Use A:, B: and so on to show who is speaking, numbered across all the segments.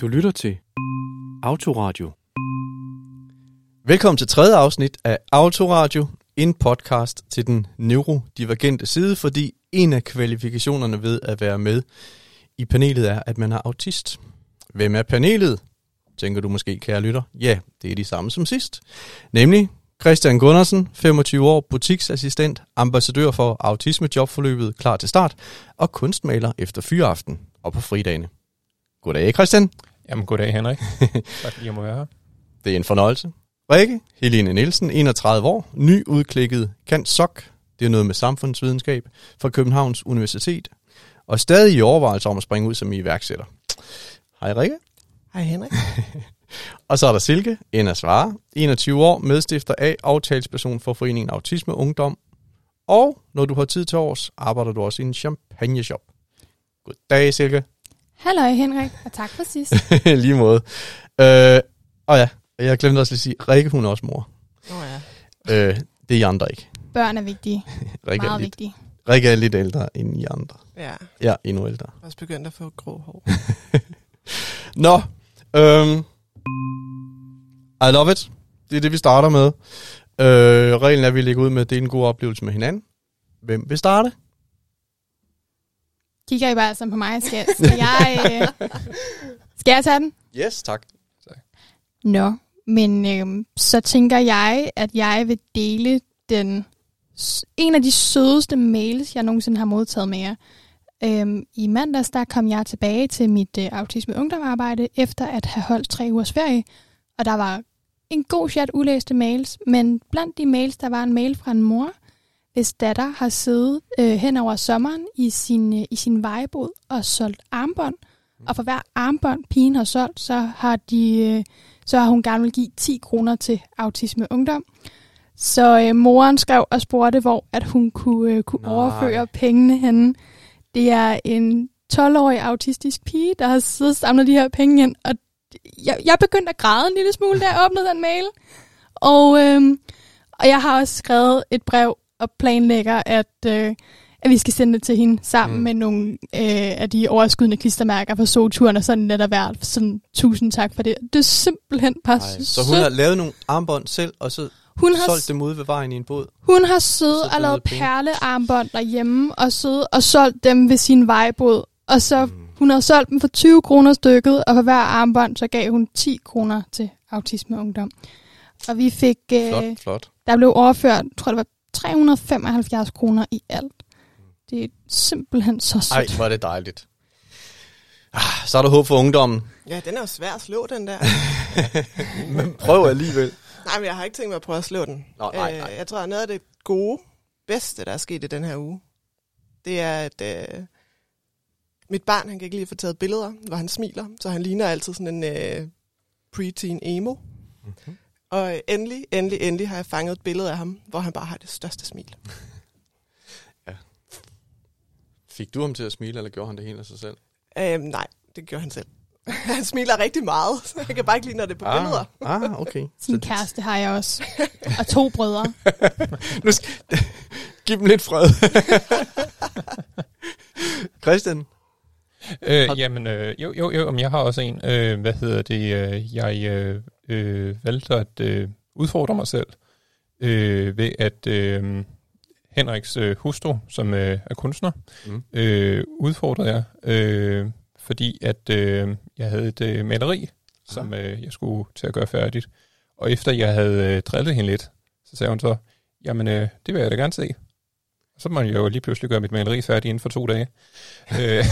A: Du lytter til Autoradio. Velkommen til tredje afsnit af Autoradio, en podcast til den neurodivergente side, fordi en af kvalifikationerne ved at være med i panelet er, at man er autist. Hvem er panelet? Tænker du måske, kære lytter? Ja, det er de samme som sidst. Nemlig Christian Gundersen, 25 år, butiksassistent, ambassadør for autisme-jobforløbet Klar til Start og kunstmaler efter fyraften og på fridagene. Goddag, Christian.
B: Jamen, goddag Henrik. tak fordi jeg må være her.
A: Det er en fornøjelse. Rikke, Helene Nielsen, 31 år, nyudklikket kant sok, det er noget med samfundsvidenskab, fra Københavns Universitet, og stadig i overvejelse om at springe ud som iværksætter. Hej Rikke.
C: Hej Henrik.
A: Og så er der Silke, Enda Svare, 21 år, medstifter af aftalsperson for Foreningen Autisme Ungdom. Og når du har tid til års, arbejder du også i en champagne-shop. Goddag, Silke.
D: Halløj Henrik, og tak for sidst.
A: Lige måde. Øh, og ja, jeg glemte også lige at sige, Rikke hun er også mor.
C: Nå ja.
A: Øh, det er I andre ikke.
D: Børn er vigtige.
A: Rikke er,
D: Meget
A: lidt,
D: vigtige.
A: Rikke er lidt ældre end I andre.
C: Ja,
A: Ja, endnu ældre.
C: jeg er også begyndt at få grå hår.
A: Nå, øhm, I love it. Det er det, vi starter med. Øh, reglen er, at vi lægger ud med at dele en god oplevelse med hinanden. Hvem vil starte?
D: Kigger I bare sammen på mig? Skal, skal, jeg, øh, skal jeg tage den?
A: Yes, tak.
D: Nå, men øhm, så tænker jeg, at jeg vil dele den en af de sødeste mails, jeg nogensinde har modtaget med jer. Øhm, I mandags der kom jeg tilbage til mit øh, autisme ungdomarbejde, efter at have holdt tre ugers ferie. Og der var en god chat ulæste mails, men blandt de mails, der var en mail fra en mor, hvis datter har siddet øh, hen over sommeren i sin, øh, i sin vejebod og solgt armbånd. Og for hver armbånd, pigen har solgt, så har, de, øh, så har hun gerne vil give 10 kroner til Autisme Ungdom. Så øh, moren skrev og spurgte, hvor at hun kunne, øh, kunne
A: Nej.
D: overføre pengene henne. Det er en 12-årig autistisk pige, der har siddet og samlet de her penge ind. Og jeg, jeg begyndte at græde en lille smule, da jeg åbnede den mail. Og, øh, og jeg har også skrevet et brev og planlægger, at, øh, at vi skal sende det til hende sammen
A: Mm.
D: med nogle øh, af de overskydende klistermærker fra solturen, og sådan lidt af hvert. Sådan, tusind tak for det. Det er simpelthen bare
A: Ej,
D: så
A: hun har lavet nogle armbånd selv, og så
D: hun har,
A: solgt dem ude ved vejen i en båd.
D: hun har siddet og lavet perlearmbånd derhjemme, og siddet og solgt dem ved sin vejbåd. Og så
A: Mm.
D: hun havde solgt dem for 20 kroner stykket, og for hver armbånd, så gav hun 10 kroner til Autisme Ungdom. Og vi fik, øh,
A: Flot, flot.
D: der blev overført, tror det var 375 kroner i alt. Det er simpelthen så sødt.
A: Ej, hvor er det dejligt. Ah, så er der håb for ungdommen.
C: Ja, den er jo svær at slå, den der.
A: Men prøv alligevel.
C: nej, men jeg har ikke tænkt mig at prøve at slå den.
A: Nå, nej, nej.
C: Øh, jeg tror, at noget af det gode, bedste, der er sket i den her uge, det er, at øh, mit barn, han kan ikke lide at få taget billeder, hvor han smiler, så han ligner altid sådan en øh, preteen emo.
A: Mhm.
C: Og øh, endelig, endelig, endelig har jeg fanget et billede af ham, hvor han bare har det største smil.
A: Fik du ham til at smile, eller gjorde han det helt af sig selv?
C: Øh, nej, det gjorde han selv. han smiler rigtig meget, så jeg kan bare ikke lide, når det er på billeder.
A: ah, okay.
D: Sin
A: Så-
D: kæreste har jeg også. Og to brødre.
A: Nu skal... Giv dem lidt fred. Christian?
B: Øh, jamen, øh, jo, jo, jo, men jeg har også en. Øh, hvad hedder det? Øh, jeg øh, øh, valgte at øh, udfordre mig selv øh, ved at øh, Henriks øh, hustru, som øh, er kunstner,
A: Mm.
B: øh, udfordrede jeg, øh, fordi at øh, jeg havde et øh, maleri, som øh, jeg skulle til at gøre færdigt. Og efter jeg havde øh, drillet hende lidt, så sagde hun så, jamen øh, det vil jeg da gerne se. Og så må jeg jo lige pludselig gøre mit maleri færdigt inden for to dage. øh,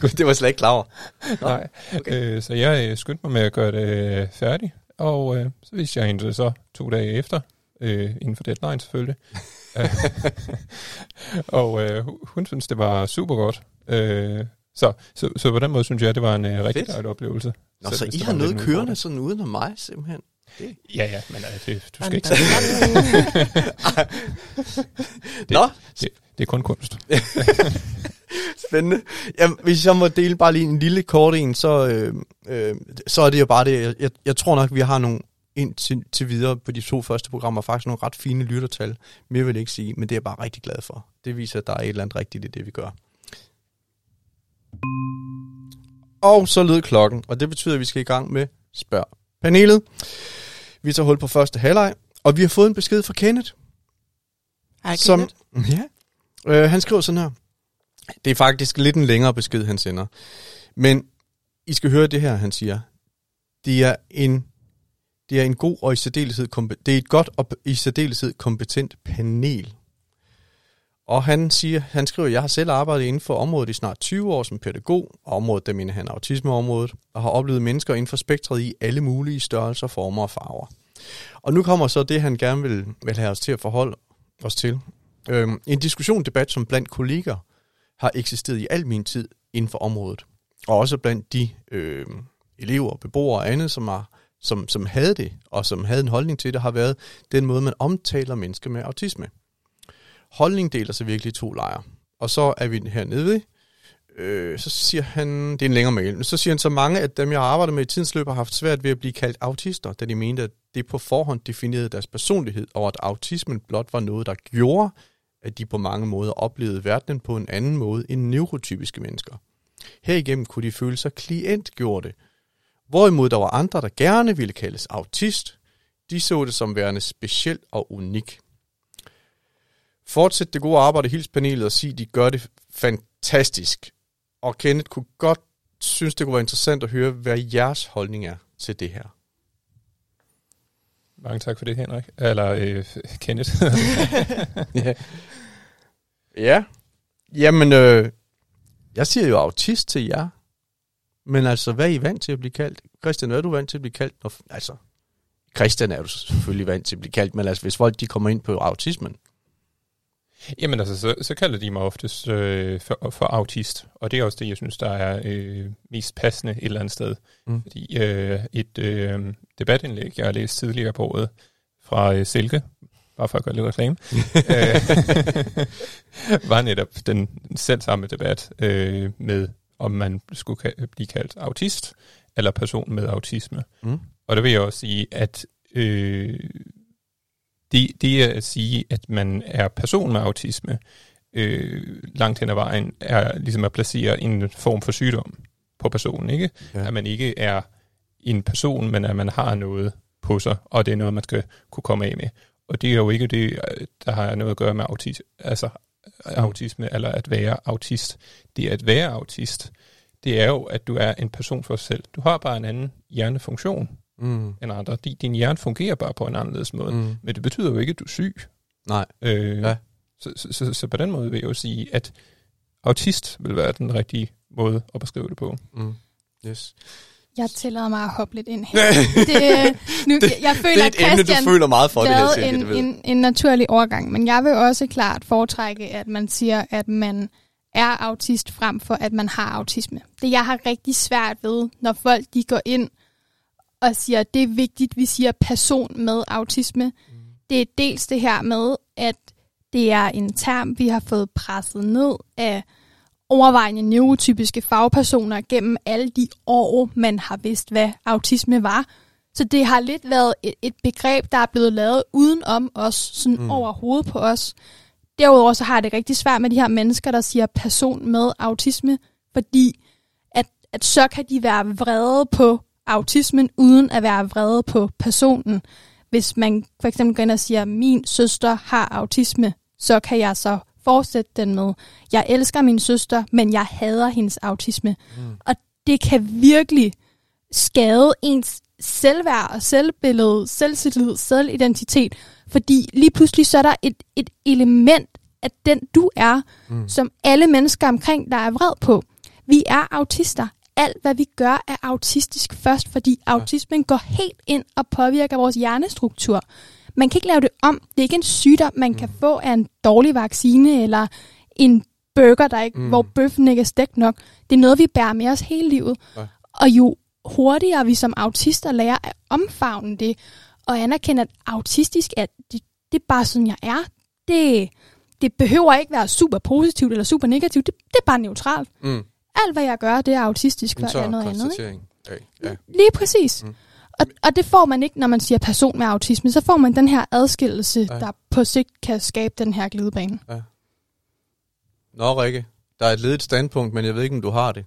A: Gud, det var slet ikke klar over.
B: Nej,
A: okay.
B: okay. øh, så jeg øh, skyndte mig med at gøre det øh, færdigt, og øh, så viste jeg hende det så to dage efter, øh, inden for deadline selvfølgelig. Og øh, hu- hun synes, det var super godt. Øh, så, så, så på den måde synes jeg, det var en øh, rigtig dejlig oplevelse.
A: Nå, så I
B: det
A: har noget kørende sådan uden om mig, simpelthen.
B: Ja, ja, men øh, det, du skal ikke tage
A: Det, Nå,
B: Det er kun kunst.
A: spændende. Jamen, hvis jeg må dele bare lige en lille kort en, så, øh, øh, så er det jo bare det. Jeg, jeg tror nok, vi har nogle indtil til videre på de to første programmer faktisk nogle ret fine lyttertal. Mere vil jeg ikke sige, men det er jeg bare rigtig glad for. Det viser, at der er et eller andet rigtigt i det, vi gør. Og så lød klokken, og det betyder, at vi skal i gang med spørg panelet. Vi tager hul på første halvleg, og vi har fået en besked fra Kenneth,
C: Ej,
A: som...
C: Kenneth.
A: Ja. Øh, han skriver sådan her. Det er faktisk lidt en længere besked, han sender. Men I skal høre det her, han siger. Det er en, det er en god og i særdeleshed, det er et godt og i særdeleshed kompetent panel. Og han siger, han skriver, jeg har selv arbejdet inden for området i snart 20 år som pædagog, og området, der mener han autismeområdet, og har oplevet mennesker inden for spektret i alle mulige størrelser, former og farver. Og nu kommer så det, han gerne vil, vil have os til at forholde os til. Øhm, en diskussion, debat, som blandt kolleger har eksisteret i al min tid inden for området. Og også blandt de øh, elever, beboere og andet, som, har, som, som havde det, og som havde en holdning til det, har været den måde, man omtaler mennesker med autisme. Holdning deler sig virkelig i to lejre. Og så er vi hernede ved, øh, så siger han, det er en længere mail, men så siger han, så mange af dem, jeg har arbejdet med i tidens løb, har haft svært ved at blive kaldt autister, da de mente, at det på forhånd definerede deres personlighed, og at autismen blot var noget, der gjorde, at de på mange måder oplevede verdenen på en anden måde end neurotypiske mennesker. Herigennem kunne de føle sig klientgjorte. Hvorimod der var andre, der gerne ville kaldes autist, de så det som værende specielt og unik. Fortsæt det gode arbejde i panelet og sig, at de gør det fantastisk. Og Kenneth kunne godt synes, det kunne være interessant at høre, hvad jeres holdning er til det her.
B: Mange tak for det, Henrik. Eller øh, Kenneth.
A: ja. ja. Jamen, øh, jeg siger jo autist til jer. Men altså, hvad er I vant til at blive kaldt? Christian, er du vant til at blive kaldt? Når, altså, Christian er du selvfølgelig vant til at blive kaldt, men altså, hvis folk de kommer ind på autismen.
B: Jamen altså, så, så kalder de mig oftest øh, for, for autist, og det er også det, jeg synes, der er øh, mest passende et eller andet sted.
A: Mm.
B: Fordi øh, et øh, debatindlæg, jeg har læst tidligere på året fra øh, Silke, bare for at gøre lidt reklame, øh, var netop den selv samme debat øh, med, om man skulle ka- blive kaldt autist, eller person med autisme.
A: Mm.
B: Og der vil jeg også sige, at øh, det, det at sige, at man er person med autisme, øh, langt hen ad vejen, er ligesom at placere en form for sygdom på personen, ikke?
A: Ja.
B: At man ikke er en person, men at man har noget på sig, og det er noget, man skal kunne komme af med. Og det er jo ikke det, der har noget at gøre med autisme, altså autisme, eller at være autist. Det at være autist, det er jo, at du er en person for sig selv. Du har bare en anden hjernefunktion
A: Mm.
B: end andre. Din, din hjerne fungerer bare på en anderledes måde.
A: Mm.
B: Men det betyder jo ikke, at du er syg.
A: Nej.
B: Øh,
A: Ja.
B: så, så, så, så på den måde vil jeg jo sige, at autist vil være den rigtige måde at beskrive det på.
A: Mm. Yes.
D: Jeg tillader mig at hoppe lidt ind her. Det, øh, nu,
A: Det-
D: jeg føler,
A: det er
D: at
A: et emne, du føler meget for, det her, det
D: en,
A: ved.
D: en, en naturlig overgang, men jeg vil også klart foretrække, at man siger, at man er autist frem for, at man har autisme. Det jeg har rigtig svært ved, når folk de går ind og siger, at det er vigtigt, vi siger person med autisme. Mm. Det er dels det her med, at det er en term, vi har fået presset ned af overvejende neurotypiske fagpersoner gennem alle de år, man har vidst, hvad autisme var. Så det har lidt været et, et begreb, der er blevet lavet uden om os, sådan
A: Mm.
D: over hovedet på os. Derudover så har jeg det rigtig svært med de her mennesker, der siger person med autisme, fordi at, at så kan de være vrede på autismen, uden at være vrede på personen. Hvis man for eksempel går ind og siger, min søster har autisme, så kan jeg så fortsætte den med, jeg elsker min søster, men jeg hader hendes autisme.
A: Mm.
D: Og det kan virkelig skade ens selvværd og selvbillede, selvtillid, selvidentitet, fordi lige pludselig så er der et, et element af den du er,
A: Mm.
D: som alle mennesker omkring dig er vred på. Vi er autister. Alt, hvad vi gør, er autistisk først, fordi autismen går helt ind og påvirker vores hjernestruktur. Man kan ikke lave det om. Det er ikke en sygdom, man kan få af en dårlig vaccine, eller en burger, der ikke,
A: Mm.
D: mm. hvor bøffen ikke er stegt nok. Det er noget, vi bærer med os hele livet.
A: Ja.
D: Og jo hurtigere vi som autister lærer at omfavne det, og anerkende, at autistisk er, det, det er bare sådan, jeg er. Det, det behøver ikke være super positivt eller super negativt. Det, det er bare neutralt.
A: Mm.
D: Alt, hvad jeg gør, det er autistisk,
A: tør
D: er noget andet. Ikke?
A: af. Ja.
D: Lige præcis.
A: Mm.
D: Og, og det får man ikke, når man siger person med autisme. Så får man den her adskillelse,
A: Ja.
D: ja. der på sigt kan skabe den her glidebane.
A: Nå, Rikke, der er et ledigt standpunkt, men jeg ved ikke, om du har det.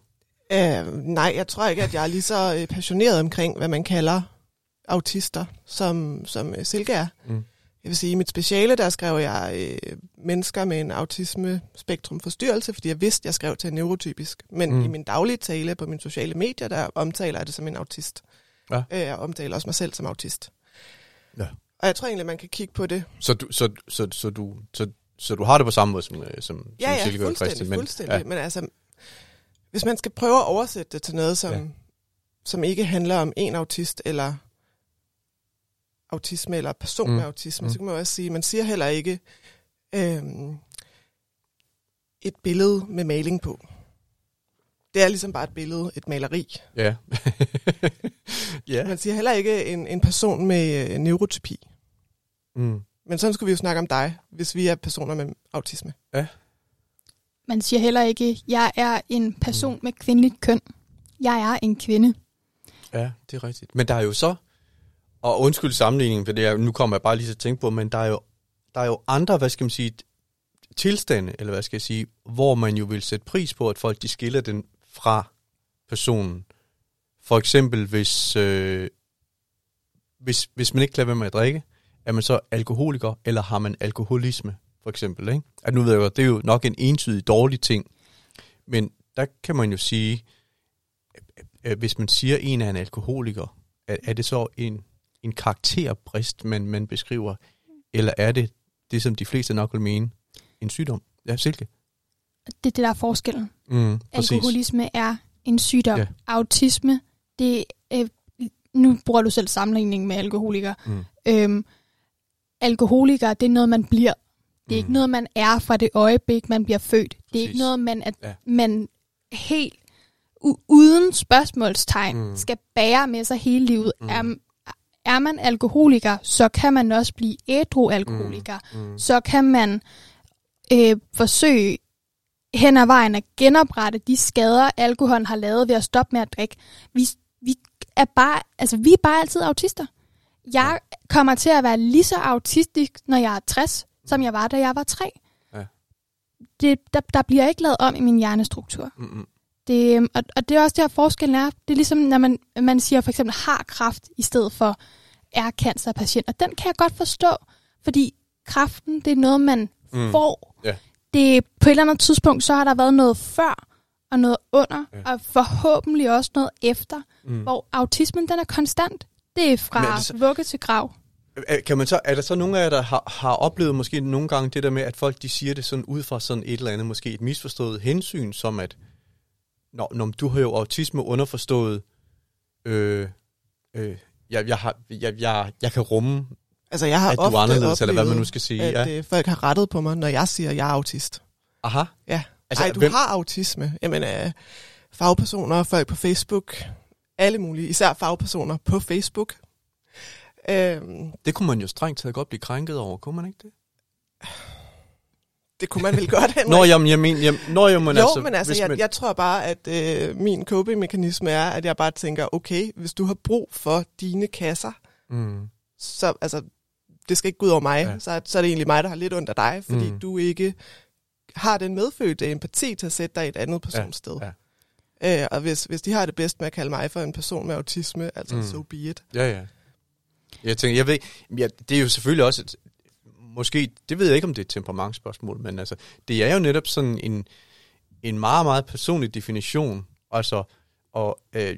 C: Uh, nej, jeg tror ikke, at jeg er lige så øh, passioneret omkring, hvad man kalder autister, som, som øh, Silke er.
A: Mm.
C: Jeg vil sige, i mit speciale, der skrev jeg øh, mennesker med en autisme-spektrum forstyrrelse, fordi jeg vidste, jeg skrev til en neurotypisk. Men
A: Mm.
C: i min daglige tale på mine sociale medier, der omtaler jeg det som en autist.
A: Ja.
C: Øh, jeg omtaler også mig selv som autist.
A: Ja.
C: Og jeg tror egentlig, man kan kigge på det.
A: Så du, så, så, så, du, så, så du har det på samme måde som, øh, som,
C: Ja,
A: som
C: ja,
A: Silke og
C: fuldstændig,
A: Christian. Men,
C: fuldstændig. Ja. Men altså, hvis man skal prøve at oversætte det til noget, som,
A: Ja.
C: ja. som ikke handler om en autist, eller autisme, eller person
A: Mm.
C: mm. med autisme,
A: Mm.
C: mm. så kan man jo også sige, man siger heller ikke øhm, et billede med maling på. Det er ligesom bare et billede, et maleri.
A: Ja. ja.
C: Man siger heller ikke en, en person med øh, neurotypi.
A: Mm.
C: Men sådan skulle vi jo snakke om dig, hvis vi er personer med autisme.
D: Man siger heller ikke, jeg er en person med kvindeligt køn. Jeg er en kvinde.
A: Ja, det er rigtigt. Men der er jo så, og undskyld sammenligningen, for det er, nu kommer jeg bare lige til at tænke på, men der er jo, der er jo andre, hvad skal man sige, tilstande, eller hvad skal jeg sige, hvor man jo vil sætte pris på, at folk de skiller den fra personen. For eksempel, hvis, øh, hvis, hvis man ikke kan være med at drikke, er man så alkoholiker, eller har man alkoholisme, for eksempel. Ikke? At nu ved jeg godt, det er jo nok en entydig dårlig ting, men der kan man jo sige, øh, hvis man siger, at en er en alkoholiker, er, er det så en, en karakterbrist, man, man beskriver, eller er det det, som de fleste nok vil mene, en sygdom? Ja, Silke.
D: Det er det, der er forskellen.
A: Mm, præcis.
D: Alkoholisme er en sygdom.
A: Ja.
D: Autisme, det øh, nu bruger du selv sammenligning med alkoholiker.
A: Mm.
D: Øhm, alkoholiker, det er noget, man bliver. Det er
A: Mm.
D: ikke noget, man er fra det øjeblik, man bliver født. Det er
A: Præcis.
D: ikke noget, man, at
A: Ja.
D: man helt u- uden spørgsmålstegn
A: Mm.
D: skal bære med sig hele livet.
A: Mm.
D: Er, er man alkoholiker, så kan man også blive ædru alkoholiker.
A: Mm.
D: Så kan man øh, forsøge hen ad vejen at genoprette de skader, alkoholen har lavet ved at stoppe med at drikke. Vi, vi, er, bare, altså, vi er bare altid autister. Jeg kommer til at være lige så autistisk, når jeg er 60, som jeg var, da jeg var 3.
A: Ja.
D: Det, der, der bliver ikke lavet om i min hjernestruktur.
A: Mm.
D: Det, øhm, og, og det er også der forskellen er. Det er ligesom, når man, man siger for eksempel har kræft, i stedet for er cancerpatient. Og den kan jeg godt forstå, fordi kræften, det er noget, man
A: Mm.
D: får.
A: Ja.
D: Det, på et eller andet tidspunkt, så har der været noget før og noget under,
A: ja.
D: og forhåbentlig også noget efter,
A: Mm.
D: hvor autismen, den er konstant. Det er fra
A: Men er det så-
D: vugge til grav.
A: Kan man så, er der så nogle af jer, der har, har oplevet måske nogle gange det der med, at folk de siger det sådan ud fra sådan et eller andet, måske et misforstået hensyn, som at, når, når du har jo autisme underforstået, øh, øh, jeg, jeg, har, jeg, jeg, jeg kan rumme,
C: Altså, jeg har
A: at du er anderledes, eller hvad man nu skal sige.
C: at
A: Ja.
C: øh, folk har rettet på mig, når jeg siger, at jeg er autist.
A: Aha.
C: Ja.
A: Altså,
C: Ej, du
A: hvem?
C: har autisme. Jamen, øh, fagpersoner, folk på Facebook, alle mulige, især fagpersoner på Facebook. Øhm,
A: Det kunne man jo strengt taget godt blive krænket over, kunne man ikke det?
C: Det kunne man vel godt, Henrik.
A: Nå, jamen, jeg mener, jamen, nå, jamen,
C: jo,
A: altså,
C: men altså, jeg,
A: man,
C: jeg tror bare, at øh, min coping-mekanisme er, at jeg bare tænker, okay, hvis du har brug for dine kasser,
A: mm,
C: så altså, det skal ikke gå ud over mig,
A: Ja.
C: ja. så, så er det egentlig mig, der har lidt ondt af dig, fordi
A: Mm.
C: du ikke har den medfødte empati til at sætte dig i et andet persons sted.
A: ja.
C: Øh, og hvis, hvis de har det bedst med at kalde mig for en person med autisme, altså
A: mm.
C: so be it.
A: Ja, ja. Jeg tænker, jeg ved, ja, det er jo selvfølgelig også, et, måske, det ved jeg ikke, om det er et temperamentsspørgsmål, men altså, det er jo netop sådan en, en meget, meget personlig definition, altså, og øh,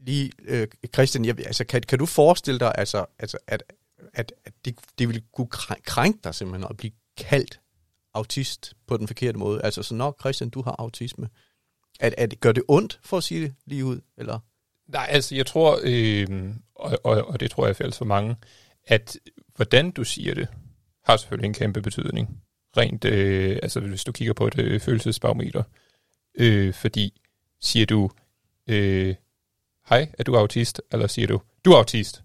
A: lige, øh, Christian, jeg, altså, kan, kan du forestille dig, altså, altså at, at, at det, det ville kunne krænke, dig simpelthen, at blive kaldt autist på den forkerte måde? Altså, så når Christian, du har autisme, at, at gør det ondt, for at sige det lige ud, eller?
B: Nej, altså jeg tror, øh, og, og, og det tror jeg er fælles for mange, at hvordan du siger det, har selvfølgelig en kæmpe betydning. Rent, øh, altså hvis du kigger på et øh, følelsesbarometer. Øh, fordi siger du, øh, hej, er du autist? Eller siger du, du er autist?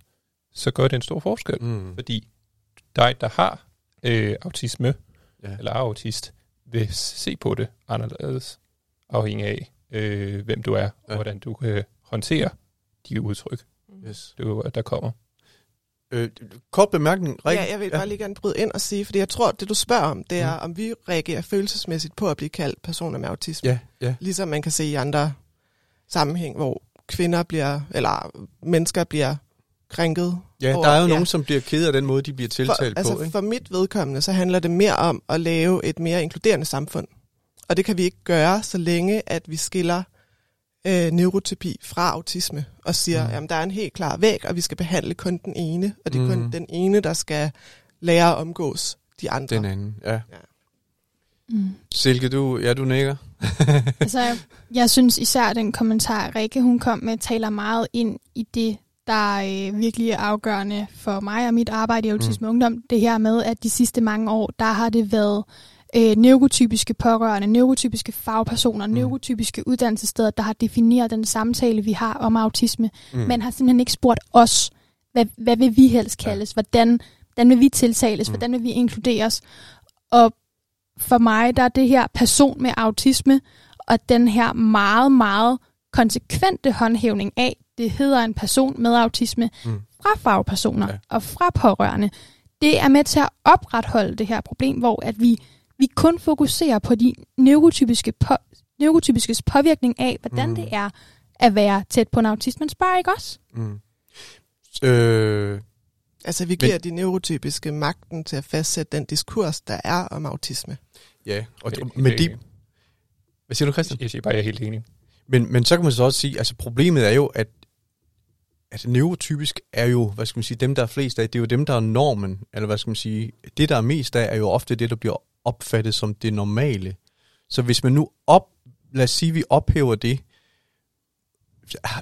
B: Så gør det en stor forskel.
A: Mm.
B: Fordi dig, der har øh, autisme,
A: Ja.
B: eller er autist, vil se på det anderledes, afhængig af, øh, hvem du er, og
A: Ja.
B: hvordan du kan håndtere de udtryk,
A: Yes.
B: du, der kommer.
A: Øh, kort bemærkning, Rikke.
C: Ja, jeg vil bare lige gerne bryde ind og sige, fordi jeg tror, det du spørger om, det er,
A: Mm.
C: om vi reagerer følelsesmæssigt på at blive kaldt personer med autisme.
A: Ja, ja.
C: Ligesom man kan se i andre sammenhæng, hvor kvinder bliver, eller mennesker bliver krænket.
A: Ja,
C: over-
A: der er jo
C: ja.
A: nogen, som bliver ked af den måde, de bliver tiltalt
C: for, altså,
A: på. Ikke?
C: For mit vedkommende, så handler det mere om at lave et mere inkluderende samfund. Og det kan vi ikke gøre, så længe at vi skiller øh, neurotypi fra autisme og siger,
A: Mm.
C: mm. at der er en helt klar væg, og vi skal behandle kun den ene, og det er
A: Mm.
C: kun den ene, der skal lære at omgås de andre.
A: Den anden, ja.
D: Mm.
A: Silke, du, ja, du nikker.
D: Altså, jeg synes især den kommentar, Rikke hun kom med, taler meget ind i det, der øh, virkelig er afgørende for mig og mit arbejde i Autisme mm. Ungdom. Det her med, at de sidste mange år, der har det været øh, neurotypiske pårørende, neurotypiske fagpersoner, mm. neurotypiske uddannelsessteder, der har defineret den samtale, vi har om autisme.
A: Mm.
D: Man har simpelthen ikke spurgt os, hvad, hvad vil vi helst kaldes? Hvordan, hvordan vil vi tiltales?
A: Mm.
D: Hvordan vil vi inkluderes? Og for mig, der er det her person med autisme, og den her meget, meget konsekvente håndhævning af, det hedder en person med autisme,
A: Mm.
D: fra fagpersoner
A: Ja.
D: ja. og fra pårørende. Det er med til at opretholde det her problem, hvor at vi, vi kun fokuserer på de neurotypiske, på, neurotypiskes påvirkning af, hvordan
A: Mm.
D: det er at være tæt på en autist. Man spørger ikke os.
A: Mm. Øh,
C: Altså, vi giver Men, de neurotypiske magten til at fastsætte den diskurs, der er om autisme.
A: ja, og
B: er
A: med
B: helt
A: de... Hvad siger du, Christian?
B: Jeg siger bare, jeg er helt enig.
A: Men, men så kan man så også sige, altså problemet er jo, at, at neurotypisk er jo, hvad skal man sige, dem der er flest af, det er jo dem, der er normen, eller hvad skal man sige, det der er mest af, er jo ofte det, der bliver opfattet som det normale. Så hvis man nu op, lad os sige, vi ophæver det,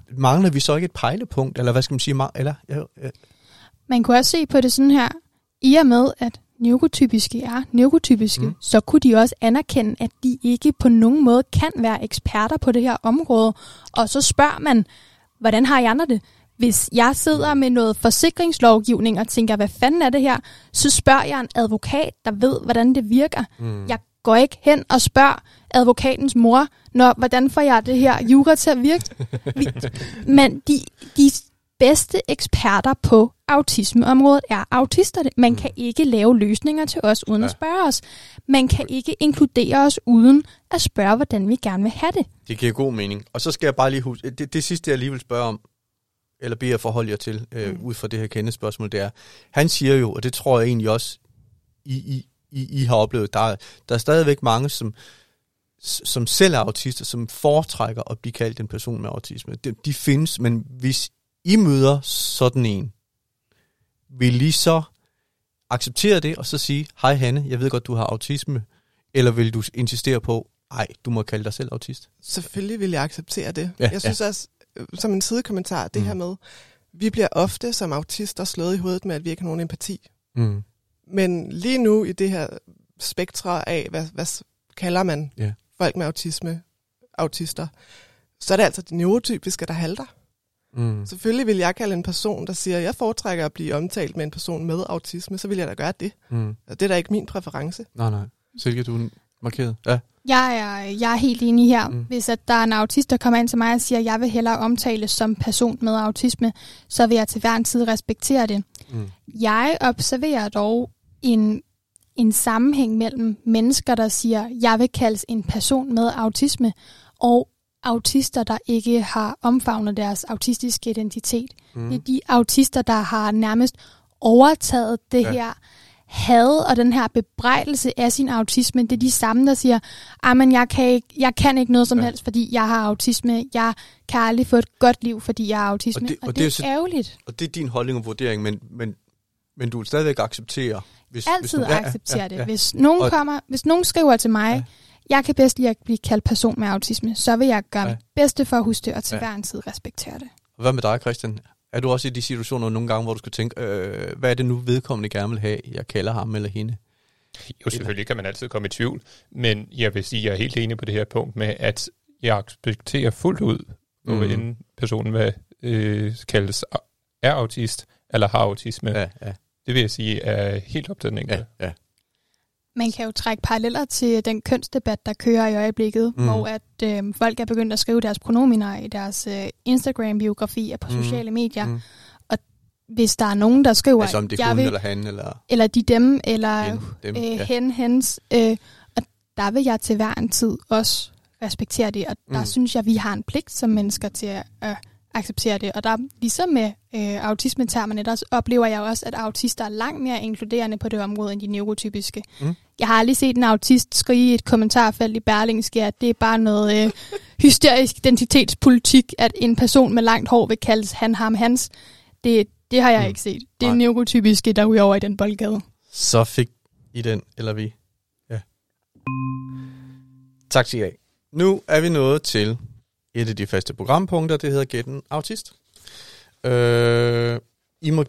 A: mangler vi så ikke et pejlepunkt, eller hvad skal man sige, eller, ja, ja,
D: Man kunne også se på det sådan her, i og med at neurotypiske er neurotypiske,
A: mm.
D: så kunne de også anerkende, at de ikke på nogen måde kan være eksperter på det her område. Og så spørger man, hvordan har I andre det? Hvis jeg sidder med noget forsikringslovgivning og tænker, hvad fanden er det her, så spørger jeg en advokat, der ved, hvordan det virker.
A: mm,
D: Jeg går ikke hen og spørger advokatens mor, når, hvordan får jeg det her jura til at virke? Vi, men de, de bedste eksperter på autismeområdet er autister. Man kan ikke lave løsninger til os uden
A: Ja.
D: at spørge os. Man kan ikke inkludere os uden at spørge, hvordan vi gerne vil have det.
A: Det giver god mening. Og så skal jeg bare lige huske, det, det sidste jeg lige vil spørge om, eller bede jer forholde jer til, øh,
C: Mm.
A: ud fra det her kendespørgsmål, det er, han siger jo, og det tror jeg egentlig også, I, I, I, I har oplevet, der er, der er stadigvæk mange, som, som selv er autister, som foretrækker at blive kaldt en person med autisme. De, de findes, men hvis I møder sådan en, vil I så acceptere det, og så sige, hej Hanne, jeg ved godt, du har autisme, eller vil du insistere på, ej, du må kalde dig selv autist?
C: Selvfølgelig vil jeg acceptere det.
A: Ja,
C: jeg synes også, øh, som en sidekommentar, det
A: Mm.
C: her med, vi bliver ofte som autister slået i hovedet med, at vi ikke har nogen empati.
A: Mm.
C: Men lige nu i det her spektre af, hvad, hvad kalder man
A: Ja.
C: folk med autisme, autister, så er det altså det neurotypiske, der halter.
A: Mm.
C: Selvfølgelig vil jeg kalde en person, der siger, jeg foretrækker at blive omtalt med en person med autisme, så vil jeg da gøre det.
A: Mm.
C: Og det er da ikke min præference.
A: Nej, nej. Silke, du er markeret. Ja.
D: Jeg er, jeg er helt enig her.
A: Mm.
D: Hvis at der er en autist, der kommer ind til mig og siger, at jeg vil hellere omtales som person med autisme, så vil jeg til hver en tid respektere det.
A: Mm.
D: Jeg observerer dog en, en sammenhæng mellem mennesker, der siger, jeg vil kaldes en person med autisme, og autister, der ikke har omfavnet deres autistiske identitet. Mm. Det er de autister, der har nærmest overtaget det
A: ja.
D: her had og den her bebrejdelse af sin autisme. Det er de samme, der siger, "Ej, men jeg kan, ikke, jeg kan ikke noget som
A: Ja.
D: ja. helst, fordi jeg har autisme. Jeg kan aldrig få et godt liv, fordi jeg har autisme.
A: Og det-
D: og
A: og
D: det,
A: det er så-
D: ærgerligt.
A: Og det er din holdning og vurdering, men, men, men du vil stadigvæk acceptere... Hvis,
D: Altid
A: hvis
D: ja, acceptere
A: ja,
D: ja, det.
A: Ja.
D: Hvis nogen,
A: Og-
D: kommer, hvis nogen skriver til mig,
A: Ja.
D: ja. jeg kan bedst lide at blive kaldt person med autisme, så vil jeg gøre
A: Ja.
D: ja. mit bedste for at huske det, og til
A: Ja.
D: ja. hver en tid respektere det.
A: Hvad med dig, Christian? Er du også i de situationer nogle gange, hvor du skal tænke, øh, hvad er det nu vedkommende gerne vil have, jeg kalder ham eller hende?
B: Jo, selvfølgelig kan man altid komme i tvivl, men jeg vil sige, at jeg er helt enig på det her punkt med, at jeg accepterer fuldt ud, hvor mm. en person hvad, øh, kaldes er autist eller har autisme. Ja.
A: Ja,
B: Det vil jeg sige er helt op til den
A: ja, ja.
D: Man kan jo trække paralleller til den kønsdebat, der kører i øjeblikket,
A: Mm.
D: hvor at øh, folk er begyndt at skrive deres pronominer i deres øh, Instagram-biografier på
A: Mm.
D: sociale medier.
A: Mm.
D: Og hvis der er nogen, der skriver,
A: Altså om det er hun
D: vil,
A: eller han eller
D: eller de dem, eller
A: hende, dem.
D: øh,
A: ja.
D: hen, hens, øh, og der vil jeg til hver en tid også respektere det, og der
A: Mm.
D: synes jeg, vi har en pligt som mennesker til at øh, acceptere det. Og der ligesom med øh, autismetermerne, der oplever jeg også, at autister er langt mere inkluderende på det område end de neurotypiske.
A: Mm.
D: Jeg har aldrig set en autist skrige i et kommentarfelt i Berlingske, at det er bare noget øh, hysterisk identitetspolitik, at en person med langt hår vil kaldes han, ham, hans. Det, det har jeg
A: Mm.
D: ikke set. Det er
A: Nej.
D: neurotypiske, der ryger over i den boldgade.
A: Så fik I den, eller vi. Ja. Tak I have. Nu er vi nået til et af de faste programpunkter, det hedder Gætten Autist. Øh, I må,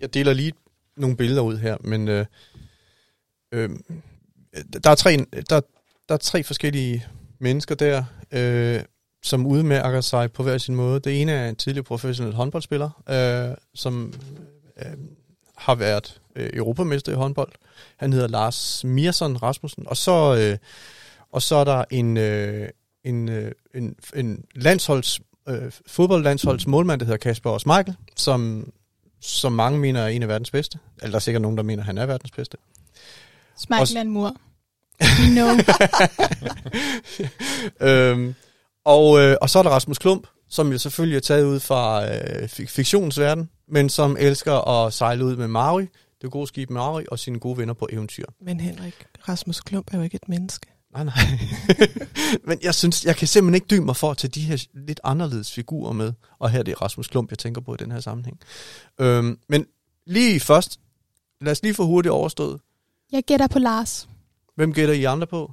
A: jeg deler lige nogle billeder ud her, men øh, øh, der, er tre, der, der er tre forskellige mennesker der, øh, som udmærker sig på hver sin måde. Det ene er en tidligere professionel håndboldspiller, øh, som øh, har været øh, europamester i håndbold. Han hedder Lars Mirson Rasmussen. Og så, øh, og så er der en, øh, en, øh, en, en landsholds, øh, fodboldlandsholds målmand, der hedder Kasper Schmeichel, som, som mange mener er en af verdens bedste. Eller der er sikkert nogen, der mener, at han er verdens bedste.
D: Smeichel er en mur. Know.
A: øhm, og, øh, og så er der Rasmus Klump, som jo selvfølgelig er taget ud fra øh, fik- fiktionsverden, men som elsker at sejle ud med Maui, det gode skib Maui, og sine gode venner på eventyr.
C: Men Henrik, Rasmus Klump er jo ikke et menneske.
A: Nej, nej. men jeg synes, jeg kan simpelthen ikke dybe mig for at tage de her lidt anderledes figurer med. Og her er det Rasmus Klump, jeg tænker på i den her sammenhæng. Øhm, men lige først, lad os lige få hurtigt overstået.
D: Jeg gætter på Lars.
A: Hvem gætter I andre på?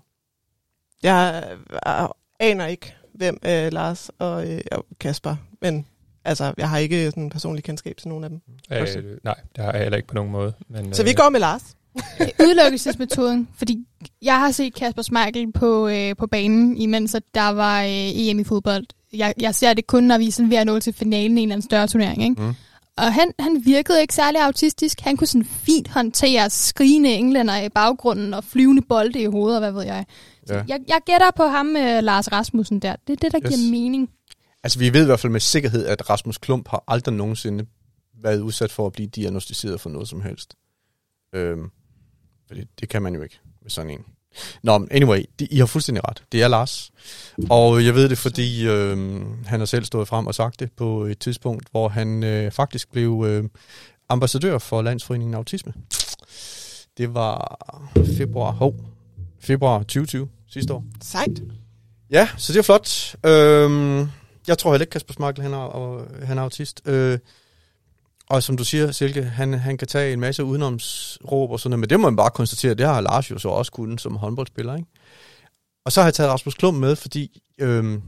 C: Jeg øh, aner ikke, hvem øh, Lars og, øh, Kasper, men altså, jeg har ikke sådan personlig kendskab til nogen af dem.
B: Øh, nej, det har jeg heller ikke på nogen måde. Men,
C: Så vi
B: øh,
C: går med Lars.
D: Udelukkelsesmetoden, fordi jeg har set Kasper Schmeichel på, øh, på banen, imens at der var øh, EM i fodbold. Jeg, jeg ser det kun, når vi er sådan ved at nå til finalen i en eller anden større turnering. Ikke?
A: Mm.
D: Og han, han virkede ikke særlig autistisk. Han kunne sådan fint håndtere skrigende englænder i baggrunden og flyvende bolde i hovedet, og hvad ved jeg. Så
A: Ja.
D: jeg, jeg gætter på ham med Lars Rasmussen der. Det er det, der
A: Yes.
D: giver mening.
A: Altså, vi ved i hvert fald med sikkerhed, at Rasmus Klump har aldrig nogensinde været udsat for at blive diagnostiseret for noget som helst. Øhm, for det, det kan man jo ikke med sådan en. Nå, men anyway, de, I har fuldstændig ret. Det er Lars. Og jeg ved det, fordi øhm, han har selv stået frem og sagt det på et tidspunkt, hvor han øh, faktisk blev øh, ambassadør for Landsforeningen Autisme. Det var februar, hov, februar 2020 sidste år.
C: Sejt.
A: Ja, så det er flot. Øhm, jeg tror heller ikke, Kasper Smarkel, han er, og, han er autist. Øh, og som du siger, Silke, han, han kan tage en masse udenomsråb og sådan noget, men det må man bare konstatere, det har Lars jo så også kunnet som håndboldspiller, ikke? Og så har jeg taget Rasmus Klum med, fordi, øhm,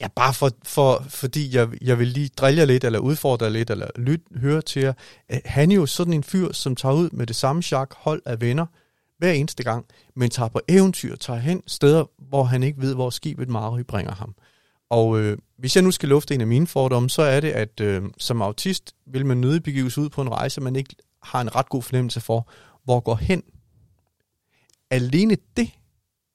A: ja, bare for, for, fordi jeg, jeg vil lige drille jer lidt, eller udfordre jer lidt, eller lyt, høre til jer. Øh, han er jo sådan en fyr, som tager ud med det samme chak hold af venner, hver eneste gang, men tager på eventyr, tager hen steder, hvor han ikke ved, hvor skibet Mari bringer ham. Og øh, hvis jeg nu skal lufte en af mine fordomme, så er det, at øh, som autist vil man nødig begive sig ud på en rejse, man ikke har en ret god fornemmelse for, hvor går hen. Alene det,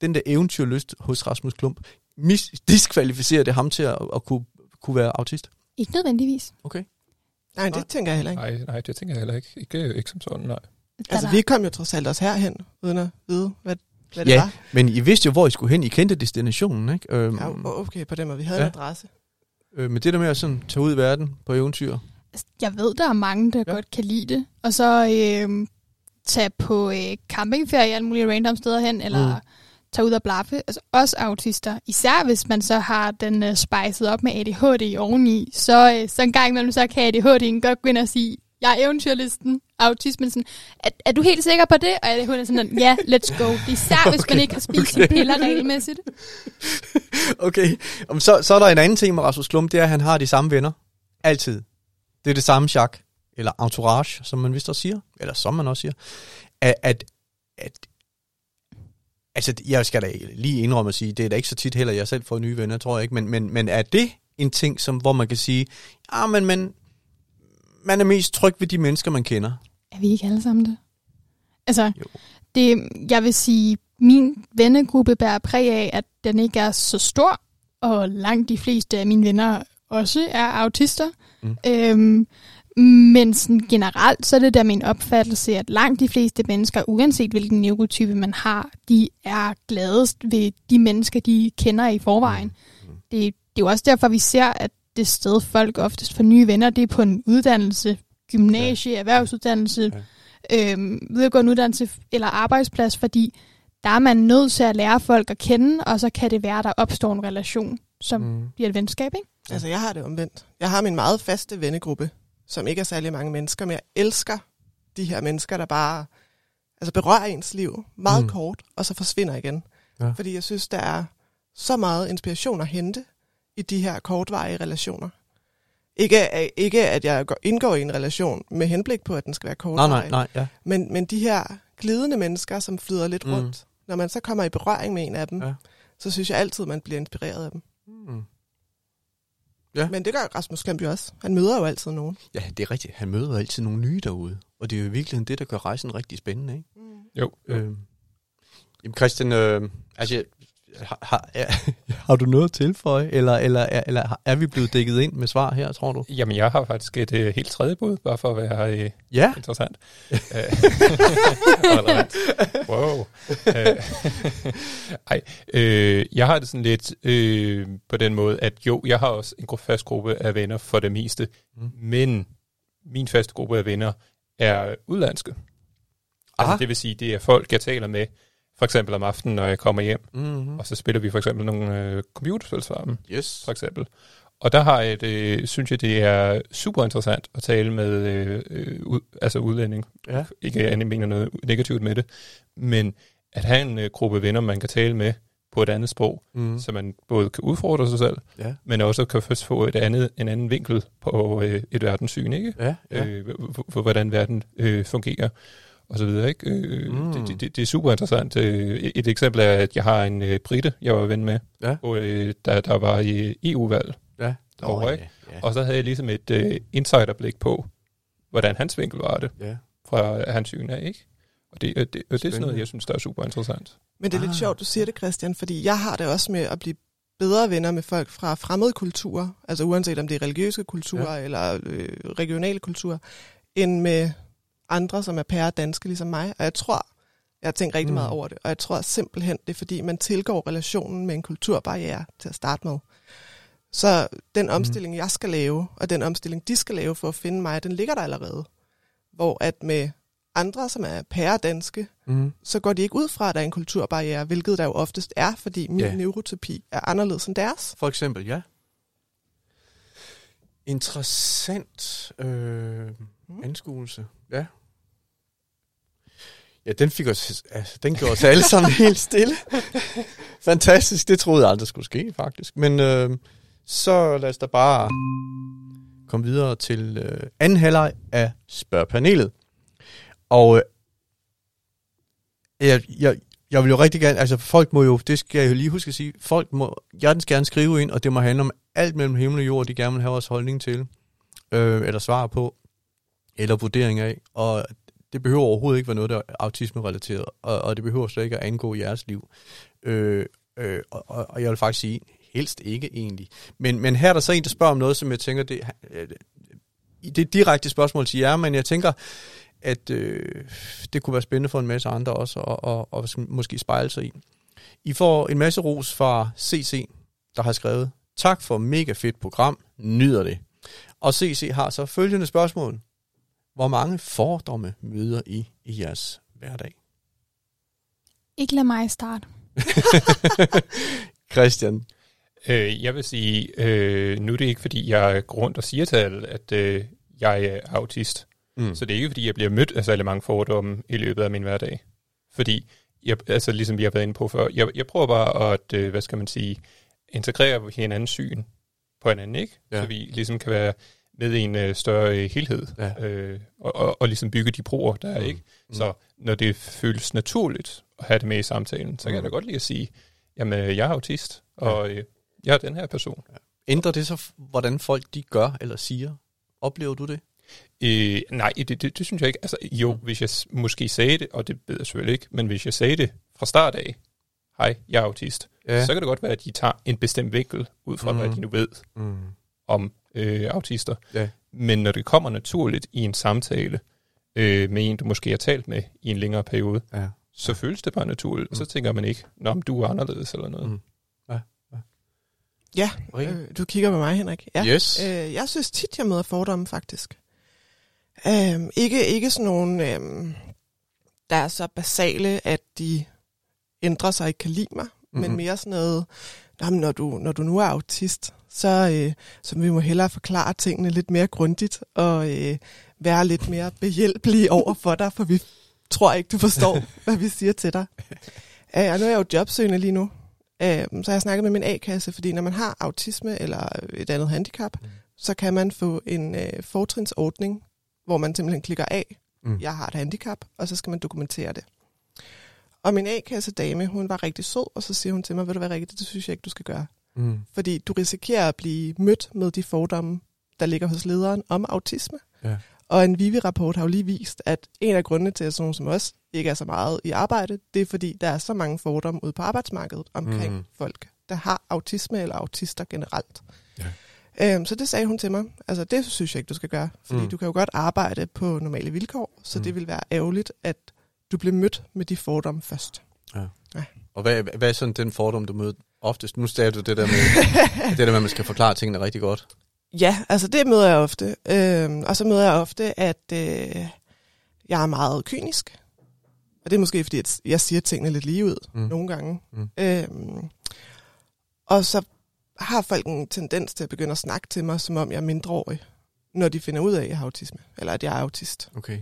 A: den der eventyrlyst hos Rasmus Klump, mis- diskvalificerer det ham til at, at kunne, kunne være autist.
D: Ikke nødvendigvis.
A: Okay.
C: Nej, det
A: Nej.
C: tænker jeg heller ikke.
B: Nej, nej, det tænker jeg heller ikke. Ikke, ikke som sådan, nej.
C: Altså, vi kom jo trods alt også herhen, uden at vide, hvad, hvad det
A: Ja,
C: var.
A: men I vidste jo, hvor I skulle hen. I kendte destinationen, ikke? Øhm,
C: Ja, okay, på den måde. Vi havde
A: Ja.
C: en adresse.
A: øh, men det der med at sådan, tage ud i verden på eventyr,
D: Altså, Jeg ved, der er mange, der
A: Ja.
D: godt kan lide det. Og så øh, tage på øh, campingferie alle mulige random steder hen, eller
A: Mm.
D: tage ud og blaffe. Altså også autister. Især hvis man så har den øh, spicet op med ADHD oveni. Så, øh, så en gang imellem, så kan ADHD'en godt gå ind og sige, jeg er eventyrlisten, autismen. Sådan, er, er du helt sikker på det? Og ADHD er sådan, ja, let's go. Det er især, okay. hvis man ikke har spist
A: Okay.
D: piller regelmæssigt.
A: Okay, Om så, så er der en anden ting med Rasmus Klum, det er, at han har de samme venner. Altid. Det er det samme chak, eller entourage, som man vist også siger, eller som man også siger, at, at, at altså, jeg skal da lige indrømme at sige, det er da ikke så tit heller, jeg selv får nye venner, tror jeg ikke, men, men, men er det en ting, som, hvor man kan sige, ja, men man, man er mest tryg ved de mennesker, man kender?
D: Er vi ikke alle sammen det? Altså,
A: Jo.
D: det, jeg vil sige, min vennegruppe bærer præg af, at den ikke er så stor, og langt de fleste af mine venner også er autister.
A: Mm.
D: Øhm, Men sådan generelt, så er det da min opfattelse, at langt de fleste mennesker, uanset hvilken neurotype man har, de er gladest ved de mennesker, de kender i forvejen.
A: Mm.
D: Det, det er jo også derfor, vi ser, at det sted, folk oftest får nye venner, det er på en uddannelse, gymnasie, ja. erhvervsuddannelse, ja. øhm, videregående uddannelse eller arbejdsplads, fordi der er man nødt til at lære folk at kende, og så kan det være, der opstår en relation, som mm. bliver et venskab, ikke?
C: Altså, jeg har det omvendt. Jeg har min meget faste vennegruppe, som ikke er særlig mange mennesker, men jeg elsker de her mennesker, der bare altså berører ens liv meget mm. kort, og så forsvinder igen. Ja. Fordi jeg synes, der er så meget inspiration at hente i de her kortvarige relationer. Ikke, ikke at jeg indgår i en relation med henblik på, at den skal være kortvarig.
A: Nej, nej, nej, ja.
C: men, men de her glidende mennesker, som flyder lidt rundt, mm. når man så kommer i berøring med en af dem, ja. så synes jeg altid, man bliver inspireret af dem. Mm. Ja. Men det gør Rasmus Klemp jo også. Han møder jo altid nogen.
A: Ja, det er rigtigt. Han møder jo altid nogle nye derude. Og det er jo virkelig det, der gør rejsen rigtig spændende, ikke? Mm.
B: Jo.
A: Øh, jamen Christian, øh, altså har, har, har du noget at tilføje, eller, eller, eller er vi blevet dækket ind med svar her, tror du?
B: Jamen, jeg har faktisk et uh, helt tredje bud, bare for at være uh,
A: ja.
B: interessant. wow. ej, øh, jeg har det sådan lidt øh, på den måde, at jo, jeg har også en fast gruppe af venner for det meste, mm. men min faste gruppe af venner er udlandske. Altså, det vil sige, det er folk, jeg taler med, for eksempel om aftenen, når jeg kommer hjem, mm-hmm. og så spiller vi for eksempel nogle øh, computerspil sammen,
A: yes.
B: for eksempel. Og der har jeg det, synes jeg, det er super interessant at tale med øh, øh, ud, altså udlænding. Ja. Ikke at jeg mener noget negativt med det, men at have en øh, gruppe venner, man kan tale med på et andet sprog, mm. så man både kan udfordre sig selv, ja. men også kan først få et andet, en anden vinkel på øh, et verdenssyn, ikke?
A: Ja, ja.
B: Øh, for, for hvordan verden øh, fungerer og så videre. Ikke? Øh, mm. det, det, det er super interessant. Øh, et eksempel er, at jeg har en øh, britte, jeg var ven med, ja. og, øh, der, der var i EU-valg.
A: Ja.
B: Derovre, oh, ikke? Ja. Og så havde jeg ligesom et øh, insiderblik på, hvordan hans vinkel var det, ja. fra hans syn af. Ikke? Og det, det, det, det er sådan noget, jeg synes, der er super interessant.
C: Men det er lidt ah. sjovt, du siger det, Christian, fordi jeg har det også med at blive bedre venner med folk fra fremmede kulturer, altså uanset om det er religiøse kulturer ja. eller øh, regionale kulturer, end med andre, som er pære danske ligesom mig. Og jeg tror, jeg har tænkt rigtig mm. meget over det, og jeg tror simpelthen, det er fordi, man tilgår relationen med en kulturbarriere til at starte med. Så den mm. omstilling, mm. jeg skal lave, og den omstilling, de skal lave for at finde mig, den ligger der allerede. Hvor at med andre, som er pære danske, mm. så går de ikke ud fra, at der er en kulturbarriere, hvilket der jo oftest er, fordi min yeah. neurotopi er anderledes end deres.
A: For eksempel, ja. Interessant øh, mm. anskuelse. Ja. Ja, den fik os, altså, den gjorde os alle sammen helt stille. Fantastisk, det troede jeg aldrig skulle ske, faktisk. Men øh, så lad os da bare komme videre til øh, anden halvleg af spørgpanelet. Og øh, jeg, jeg, jeg vil jo rigtig gerne, altså folk må jo, det skal jeg jo lige huske at sige, folk må hjertens gerne skrive ind, og det må handle om alt mellem himmel og jord, de gerne vil have vores holdning til, øh, eller svar på, eller vurdering af. Og det behøver overhovedet ikke være noget, der er autisme-relateret, og, og det behøver slet ikke at angå jeres liv. Øh, øh, og, og jeg vil faktisk sige, helst ikke egentlig. Men, men her er der så en, der spørger om noget, som jeg tænker, det, øh, det er direkte spørgsmål til jer, men jeg tænker, at øh, det kunne være spændende for en masse andre også, og, og, og måske spejle sig i. I får en masse ros fra CC, der har skrevet, tak for mega fedt program, nyder det. Og CC har så følgende spørgsmål. Hvor mange fordomme møder I i jeres hverdag?
D: Ikke lad mig starte.
A: Christian?
B: Øh, jeg vil sige, øh, nu er det ikke, fordi jeg går rundt og siger til alle, at øh, jeg er autist. Mm. Så det er ikke, fordi jeg bliver mødt af særlig mange fordomme i løbet af min hverdag. Fordi, jeg, altså ligesom vi har været inde på før, jeg, jeg prøver bare at, øh, hvad skal man sige, integrere hinandens syn på hinanden, ikke? Ja. Så vi ligesom kan være med i en øh, større øh, helhed, ja. øh, og, og, og ligesom bygge de broer, der er, mm. ikke? Mm. Så når det føles naturligt at have det med i samtalen, så mm. kan jeg da godt lide at sige, jamen, jeg er autist, og øh, jeg er den her person. Ja.
A: Ændrer det så, hvordan folk de gør eller siger? Oplever du det?
B: Øh, nej, det, det, det synes jeg ikke. Altså, jo, mm. hvis jeg måske sagde det, og det ved jeg selvfølgelig ikke, men hvis jeg sagde det fra start af, hej, jeg er autist, ja. så kan det godt være, at de tager en bestemt vinkel ud fra, mm. hvad de nu ved mm. om øh, autister.
A: Ja.
B: Men når det kommer naturligt i en samtale øh, med en, du måske har talt med i en længere periode,
A: Ja.
B: så føles det bare naturligt, og så
A: Mm.
B: tænker man ikke, Nå, men du er anderledes eller noget.
A: Mm.
C: Ja,
A: Okay.
C: øh, du kigger på mig, Henrik. Ja.
A: Yes.
C: Øh, jeg synes tit, jeg møder fordomme, faktisk. Øh, ikke, ikke sådan nogle, øh, der er så basale, at de ændrer sig og ikke kan lide mig, mm-hmm. men mere sådan noget, "Nå, men når du, når du nu er autist, så, øh, så vi må hellere forklare tingene lidt mere grundigt, og øh, være lidt mere behjælpelige over for dig, for vi tror ikke, du forstår, hvad vi siger til dig. Øh, og nu er jeg jo jobsøgende lige nu, øh, så jeg snakket med min A-kasse, fordi når man har autisme eller et andet handicap,
A: Mm.
C: så kan man få en øh, fortrinsordning, hvor man simpelthen klikker af,
A: Mm.
C: jeg har et handicap, og så skal man dokumentere det. Og min A-kasse dame, hun var rigtig sød, og så siger hun til mig, ved du hvad rigtigt, det synes jeg ikke, du skal gøre.
A: Mm.
C: Fordi du risikerer at blive mødt med de fordomme, der ligger hos lederen om autisme.
A: Ja.
C: Og en Vivi-rapport har jo lige vist, at en af grundene til, at sådan som os ikke er så meget i arbejde, det er fordi, der er så mange fordomme ude på arbejdsmarkedet omkring mm. folk, der har autisme eller autister generelt.
A: Ja.
C: Øhm, så det sagde hun til mig. Altså, det synes jeg ikke, du skal gøre. Fordi
A: Mm.
C: du kan jo godt arbejde på normale vilkår, så
A: Mm.
C: det vil være ærgerligt, at du bliver mødt med de fordomme først.
A: Og hvad, hvad er sådan den fordom, du møder oftest? Nu sagde du det der med, det der med, at man skal forklare tingene rigtig godt.
C: Ja, altså det møder jeg ofte. Øhm, og så møder jeg ofte, at øh, jeg er meget kynisk. Og det er måske, fordi at jeg siger tingene lidt lige ud
A: Mm.
C: nogle gange.
A: Mm.
C: Øhm, og så har folk en tendens til at begynde at snakke til mig, som om jeg er mindreårig, når de finder ud af, at jeg har autisme. Eller at jeg er autist.
A: Okay.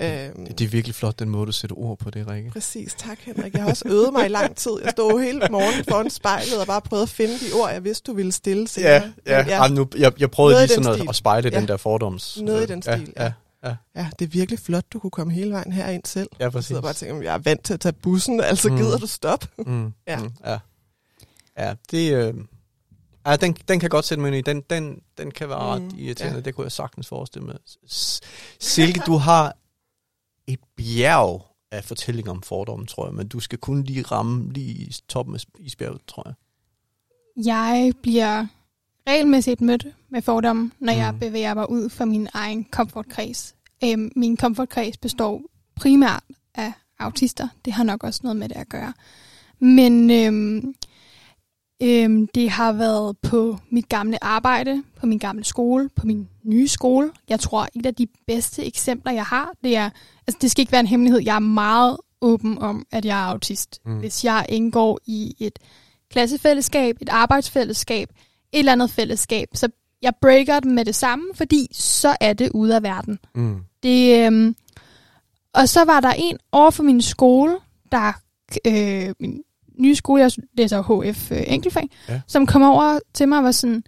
C: Øhm,
A: Det er virkelig flot, den måde, du sætter ord på det, Rikke.
C: Præcis, tak Henrik. Jeg har også øvet mig i lang tid. Jeg stod hele morgen foran spejlet og bare prøvede at finde de ord, jeg vidste, du ville stille senere.
A: Ja, ja.
C: ja.
A: Ej, nu, jeg, jeg prøvede
C: Noget
A: lige sådan at,
C: stil.
A: at spejle
C: Ja.
A: den der fordoms.
C: Noget i
A: øh,
C: den
A: ja,
C: stil,
A: Ja,
C: ja.
A: ja,
C: Ja, det er virkelig flot, du kunne komme hele vejen herind selv.
A: ja
C: Jeg
A: præcis.
C: sidder bare og tænker, jeg er vant til at tage bussen, altså
A: Mm.
C: gider du stoppe?
A: Mm,
C: Ja.
A: Mm, ja. ja, det... Øh, ja, den, den kan godt sætte mig ind i. Den, den, den kan være ret
C: Mm,
A: irriterende.
C: ja.
A: Det kunne jeg sagtens forestille mig. Silke, du har et bjerg af fortællinger om fordomme, tror jeg, men du skal kun lige ramme lige toppen af isbjerget, tror jeg.
D: Jeg bliver regelmæssigt mødt med fordomme, når mm. jeg bevæger mig ud fra min egen komfortkreds. Øhm, min komfortkreds består primært af autister. Det har nok også noget med det at gøre. Men øhm, øhm, det har været på mit gamle arbejde, på min gamle skole, på min nye skole. Jeg tror, et af de bedste eksempler, jeg har, det er, altså det skal ikke være en hemmelighed, jeg er meget åben om, at jeg er autist.
A: Mm.
D: Hvis jeg indgår i et klassefællesskab, et arbejdsfællesskab, et eller andet fællesskab, så jeg breaker dem med det samme, fordi så er det ude af verden.
A: Mm.
D: Det, øhm, og så var der en over for min skole, der øh, min nye skole, jeg læser HF øh, enkeltfag,
A: Ja.
D: som kom over til mig og var sådan,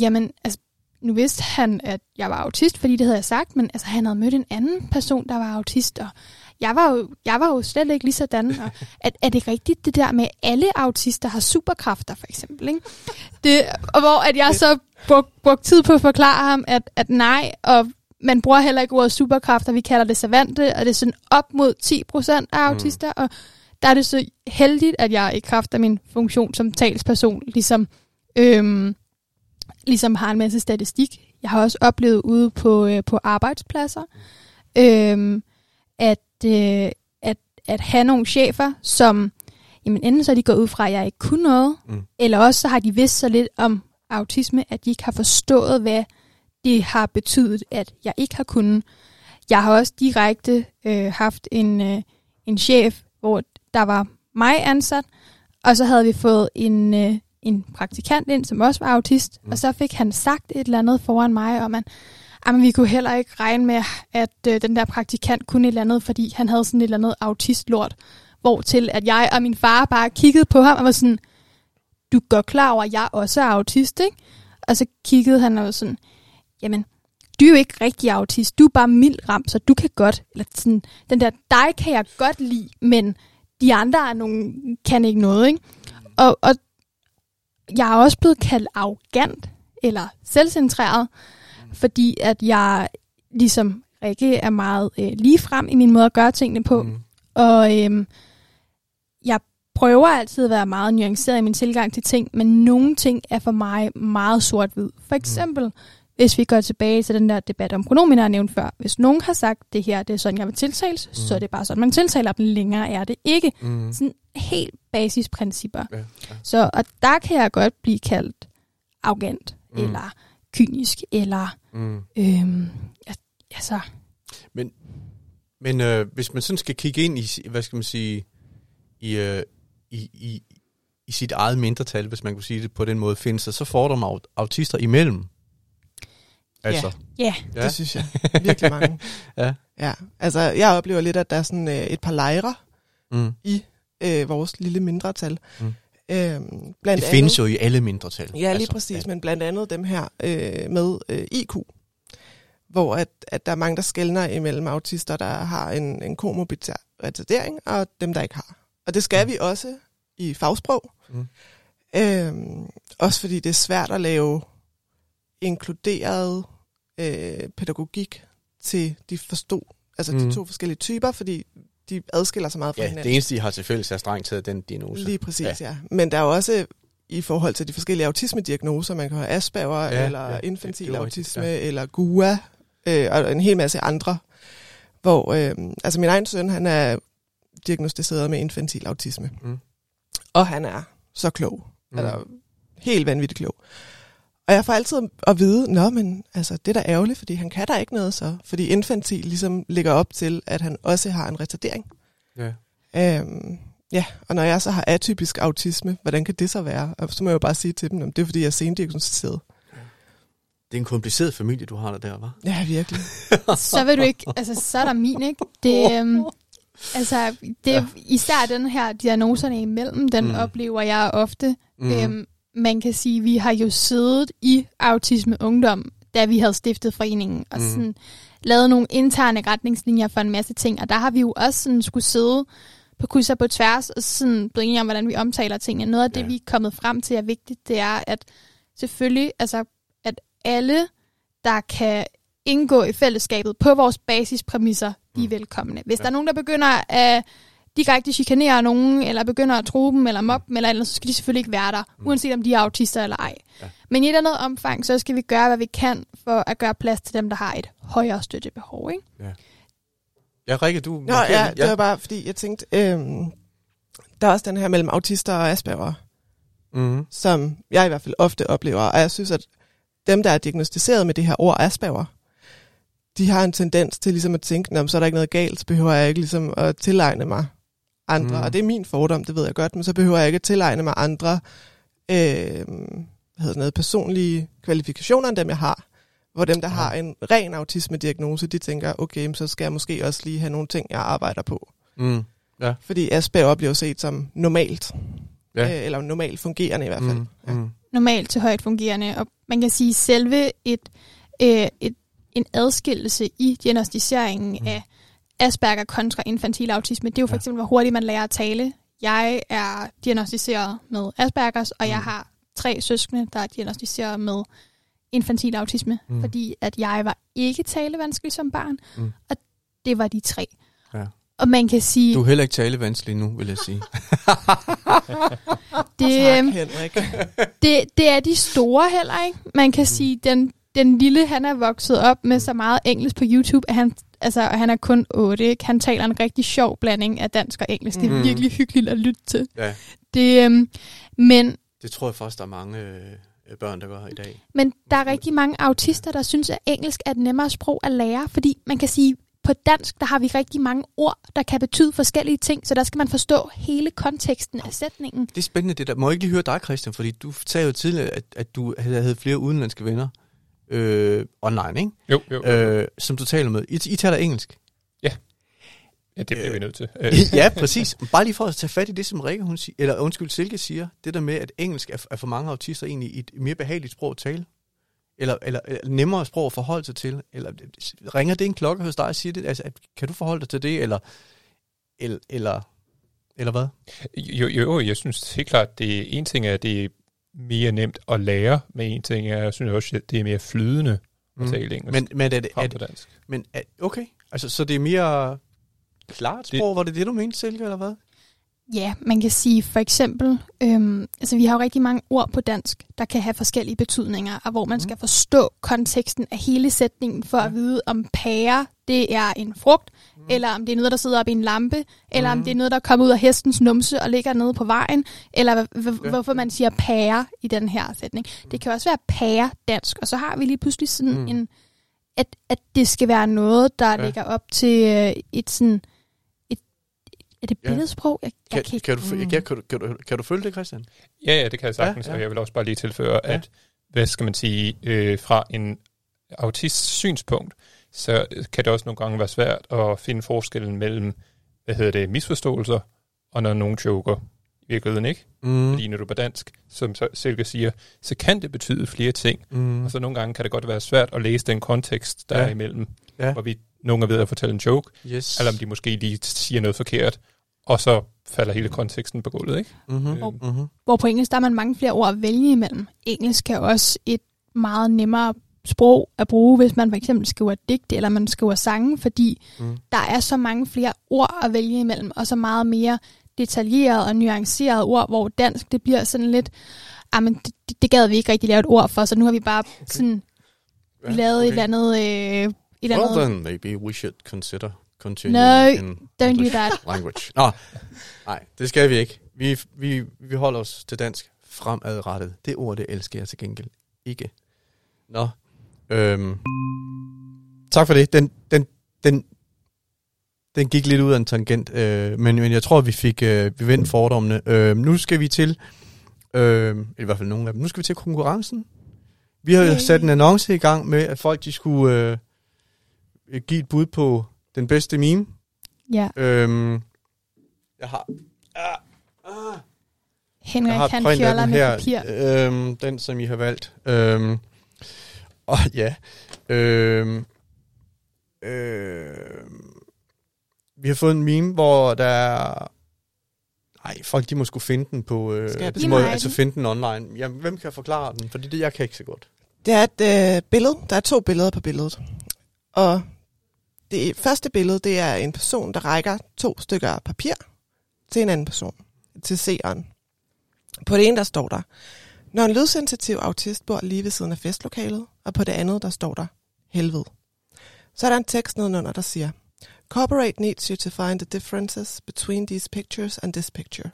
D: jamen, altså, nu vidste han, at jeg var autist, fordi det havde jeg sagt, men altså, han havde mødt en anden person, der var autist, og jeg var jo, jeg var jo slet ikke lige sådan. Og er, er det rigtigt, det der med, at alle autister har superkræfter, for eksempel? Ikke? Det, og hvor at jeg så brugte brug tid på at forklare ham, at, at nej, og man bruger heller ikke ordet superkræfter, vi kalder det savante, og det er sådan op mod 10% af autister, mm. og der er det så heldigt, at jeg i kraft af min funktion som talsperson, ligesom, øhm, ligesom har en masse statistik. Jeg har også oplevet ude på, øh, på arbejdspladser, øhm, at, øh, at, at have nogle chefer, som jamen enten så er de gået ud fra, at jeg ikke kunne noget,
A: Mm.
D: eller også så har de vidst så lidt om autisme, at de ikke har forstået, hvad det har betydet, at jeg ikke har kunnet. Jeg har også direkte øh, haft en, øh, en chef, hvor der var mig ansat, og så havde vi fået en, øh, en praktikant ind, som også var autist,
A: Mm.
D: og så fik han sagt et eller andet foran mig, og man, jamen, vi kunne heller ikke regne med, at øh, den der praktikant kunne et eller andet, fordi han havde sådan et eller andet autistlort, hvor til at jeg og min far bare kiggede på ham og var sådan, du er godt klar over, at jeg også er autist, ikke? Og så kiggede han og var sådan, jamen, du er jo ikke rigtig autist, du er bare mild ramt, så du kan godt, eller sådan, den der, dig kan jeg godt lide, men de andre er nogle, kan ikke noget, ikke? Og, og jeg er også blevet kaldt arrogant, eller selvcentreret, fordi at jeg, ligesom Rikke, er meget øh, lige frem i min måde at gøre tingene på,
A: Mm.
D: og øhm, jeg prøver altid at være meget nuanceret i min tilgang til ting, men nogle ting er for mig meget sort-hvid. For eksempel, mm. Hvis vi går tilbage til den der debat om pronominer, jeg nævnte før. Hvis nogen har sagt, det her det er sådan, jeg vil tiltales, mm. så er det bare sådan, man tiltaler dem. Længere er det ikke.
A: Mm.
D: Sådan helt basisprincipper.
A: Ja, ja.
D: Så og der kan jeg godt blive kaldt arrogant,
A: Mm.
D: mm. eller kynisk, eller
A: Mm.
D: øhm, altså,
A: Men øh, hvis man sådan skal kigge ind i, hvad skal man sige, i, øh, i, i, i sit eget mindretal, hvis man kunne sige det på den måde, findes der så fordomme aut- autister imellem? Altså,
D: ja,
C: Ja. Det synes jeg virkelig mange.
A: Ja.
C: ja. Altså, jeg oplever lidt, at der er sådan øh, et par lejre
A: mm.
C: i øh, vores lille mindretal.
A: Mm.
C: Øhm, blandt
A: Det findes jo i alle mindretal.
C: Ja, lige altså, præcis, ja. men blandt andet dem her øh, med øh, IQ, hvor at, at der er mange, der skældner imellem autister, der har en, en komorbid retardering, og dem, der ikke har. Og det skal
A: Mm.
C: vi også i fagsprog.
A: Mm.
C: Øhm, også fordi det er svært at lave inkluderet øh, pædagogik til de forstå, altså mm. De to forskellige typer, fordi de adskiller sig meget fra
A: Ja,
C: hinanden.
A: det eneste, de har til fælles, er strengt taget den diagnose.
C: Lige præcis, ja. ja. Men der er jo også i forhold til de forskellige autismediagnoser, man kan have Asperger,
A: Ja,
C: ja, eller
A: ja,
C: ja, infantil
A: jo
C: autisme,
A: rigtigt,
C: ja. eller GUA, øh, og en hel masse andre. Hvor, øh, altså min egen søn, han er diagnostiseret med infantil autisme.
A: Mm.
C: Og han er så klog.
A: Mm.
C: Altså, helt vanvittigt klog. Og jeg får altid at vide, nå, men altså, det er da ærgerligt, fordi han kan da ikke noget så. Fordi infantil ligesom ligger op til, at han også har en retardering.
A: Ja.
C: Øhm, ja, og når jeg så har atypisk autisme, hvordan kan det så være? Og så må jeg jo bare sige til dem, om det er fordi, jeg er sendiagnostiseret.
A: Det er en kompliceret familie, du har der der, var.
C: Ja, virkelig.
D: så vil du ikke, altså så er der min, ikke? Det, øhm, altså, det,
A: Ja.
D: især den her diagnoserne imellem, den
A: Mm.
D: oplever jeg ofte.
A: Mm.
D: Øhm, man kan sige, vi har jo siddet i Autisme Ungdom, da vi havde stiftet foreningen, og
A: Mm.
D: sådan, lavet nogle interne retningslinjer for en masse ting, og der har vi jo også sådan skulle sidde på kryds og på tværs, og sådan blive enige om, hvordan vi omtaler tingene. Noget af det,
A: Ja.
D: vi er kommet frem til er vigtigt, det er, at selvfølgelig, altså, at alle, der kan indgå i fællesskabet på vores basispræmisser, de er
A: Mm.
D: velkomne. Hvis
A: ja.
D: der er nogen, der begynder at direkte chikanere nogen, eller begynder at tro dem, eller mobbe dem, eller andet, så skal de selvfølgelig ikke være der,
A: Mm.
D: uanset om de er autister eller ej.
A: Ja.
D: Men i et eller andet omfang, så skal vi gøre, hvad vi kan, for at gøre plads til dem, der har et højere støttebehov. Ikke?
A: Ja, Rikke, du...
C: Nå, ja, det var bare, fordi jeg tænkte, øhm, der er også den her mellem autister og Asperger,
A: Mm.
C: som jeg i hvert fald ofte oplever. Og jeg synes, at dem, der er diagnostiseret med det her ord Asperger, de har en tendens til ligesom at tænke, "Nå, så er der ikke noget galt, så behøver jeg ikke ligesom at tilegne mig andre.
A: Mm.
C: Og det er min fordom, det ved jeg godt, men så behøver jeg ikke at tilegne mig andre øh, hvad hedder det noget, personlige kvalifikationer end dem, jeg har. Hvor dem, der
A: Ja.
C: har en ren autisme-diagnose, de tænker, okay, så skal jeg måske også lige have nogle ting, jeg arbejder på.
A: Mm.
C: Fordi Asperger bliver set som normalt,
A: Ja.
C: ja. øh, eller normalt fungerende i hvert fald.
A: Mm. Mm.
D: normalt til højt fungerende. Og man kan sige, selve et, øh, et, en adskillelse i diagnostiseringen
A: mm.
D: af Asperger kontra infantil autisme, det er jo for eksempel, hvor hurtigt man lærer at tale. Jeg er diagnostiseret med Aspergers, og
A: Mm.
D: jeg har tre søskende, der er diagnostiseret med infantil autisme,
A: Mm.
D: fordi at jeg var ikke talevanskelig som barn,
A: Mm.
D: og det var de tre.
A: Ja.
D: Og man kan sige,
A: Du er heller ikke talevanskelig nu, vil jeg sige.
D: det,
C: Tak,
D: øhm, det, det er de store heller ikke. Man kan mm. sige, den, den lille, han er vokset op med så meget engelsk på YouTube, at han, altså, og han er kun 8. Ikke? Han taler en rigtig sjov blanding af dansk og engelsk. Det er
A: Mhm.
D: virkelig hyggeligt at lytte til.
A: Ja,
D: Det, øhm, men,
A: det tror jeg faktisk, der er mange øh, børn, der gør i dag.
D: men der er rigtig mange autister, der synes, at engelsk er et nemmere sprog at lære, fordi man kan sige, på dansk, der har vi rigtig mange ord, der kan betyde forskellige ting, så der skal man forstå hele konteksten af sætningen.
A: Det er spændende det der. Må jeg ikke lige høre dig, Christian? Fordi du sagde jo tidligere, at, at du havde flere udenlandske venner øh, online, ikke?
B: Jo, jo. jo.
A: Øh, som du taler med. I, I taler engelsk.
B: ja, det bliver
A: øh,
B: vi nødt til.
A: Ja, præcis. Bare lige for at tage fat i det, som Rikke, hun siger, eller undskyld, Silke siger, det der med, at engelsk er, er for mange autister egentlig et mere behageligt sprog at tale. Eller, eller, eller nemmere sprog at forholde sig til. Eller ringer det en klokke hos dig og siger det? Altså, at- kan du forholde dig til det? Eller, eller, eller, eller hvad?
B: Jo, jo, jeg synes helt klart, det en ting er, at det er mere nemt at lære, men en ting er, jeg synes også, at det er mere flydende at tale engelsk
A: Men, men er det, er det,
B: dansk.
A: men er, okay, altså, så det er mere klart
B: Det-
A: sprog, var det det, du mente, Silke, eller hvad?
D: Ja, man kan sige for eksempel, øhm, altså vi har jo rigtig mange ord på dansk, der kan have forskellige betydninger, og hvor man
A: Mhm.
D: skal forstå konteksten af hele sætningen for at vide, om pære det er en frugt,
A: Mhm.
D: eller om det er noget, der sidder oppe i en lampe, eller om det er noget, der kommer ud af hestens numse og ligger nede på vejen, eller
A: Ja.
D: hvorfor man siger pære i den her sætning. Det kan også være pære dansk, og så har vi lige pludselig sådan
A: Mm.
D: mm. en, at, at det skal være noget, der
A: Ja.
D: ja. ligger op til øh, et sådan, er det
A: Ja.
D: billedsprog? Jeg,
A: Kan,
D: jeg kan, ikke-
A: kan, du,
C: Mm.
A: ja, kan, du, kan, du, kan du følge det, Christian?
B: Ja, ja, det kan jeg sagtens,
A: Ja,
B: ja, og jeg vil også bare lige tilføre,
A: Ja.
B: at hvad skal man sige, øh, fra en autists synspunkt, så kan det også nogle gange være svært at finde forskellen mellem, hvad hedder det, misforståelser, og når nogen joker i virkeligheden ikke.
A: Mm.
B: Fordi når du er på dansk, som så Silke siger, så kan det betyde flere ting.
A: Mm.
B: Og så nogle gange kan det godt være svært at læse den kontekst, der
A: ja.
B: er imellem.
A: Ja.
B: Hvor vi nogen er ved at fortælle en joke,
A: Yes.
B: eller om de måske lige siger noget forkert, og så falder hele konteksten på gulvet, ikke?
A: Mm-hmm.
B: Øh,
A: Mm-hmm.
D: hvor på engelsk der er man mange flere ord at vælge imellem. Engelsk er også et meget nemmere sprog at bruge, hvis man for eksempel skriver digte, eller man skriver sange, fordi
A: Mm.
D: der er så mange flere ord at vælge imellem, og så meget mere detaljeret og nuanceret ord, hvor dansk det bliver sådan lidt, ah, men det, det- gad vi ikke rigtig lave et ord for, så nu har vi bare okay. sådan
A: Ja,
D: lavet
A: okay.
D: et eller andet... Øh, et
A: Well
D: andet
A: then, maybe we should consider continuing
D: No,
A: in
D: don't do
A: English
D: that.
A: language. Nå, nej, det skal vi ikke. Vi, vi, vi holder os til dansk fremadrettet. Det ord, det elsker jeg til gengæld ikke. Nå, øhm, tak for det. Den, den, den, den gik lidt ud af en tangent, øh, men, men jeg tror, vi fik øh, vi vendt fordommene. Øh, nu skal vi til, øh, i hvert fald nogle af dem, nu skal vi til konkurrencen. Vi har jo
D: Yay.
A: sat en annonce i gang med, at folk de skulle øh, give et bud på den bedste meme.
D: Ja,
A: Øhm, jeg har, ah, ah,
D: Henrik
A: jeg har
D: han fjoller
A: den
D: med
A: her,
D: papir.
A: øhm, den som I har valgt. Øhm, og ja, øhm, øhm, vi har fået en meme, hvor der er, nej, folk de må skulle finde den på, øh,
C: Skal jeg
A: de må altså
D: den.
A: finde den online. Jamen, hvem kan forklare den? Fordi det, jeg kan ikke så godt.
C: Det er et øh, billede. Der er to billeder på billedet. Og det første billede, det er en person, der rækker to stykker papir til en anden person, til seeren. På det ene, der står der, når en lydsensitiv autist bor lige ved siden af festlokalet, og på det andet, der står der, helvede. Så er der en tekst nedenunder, der siger, Corporate needs you to find the differences between these pictures and this picture.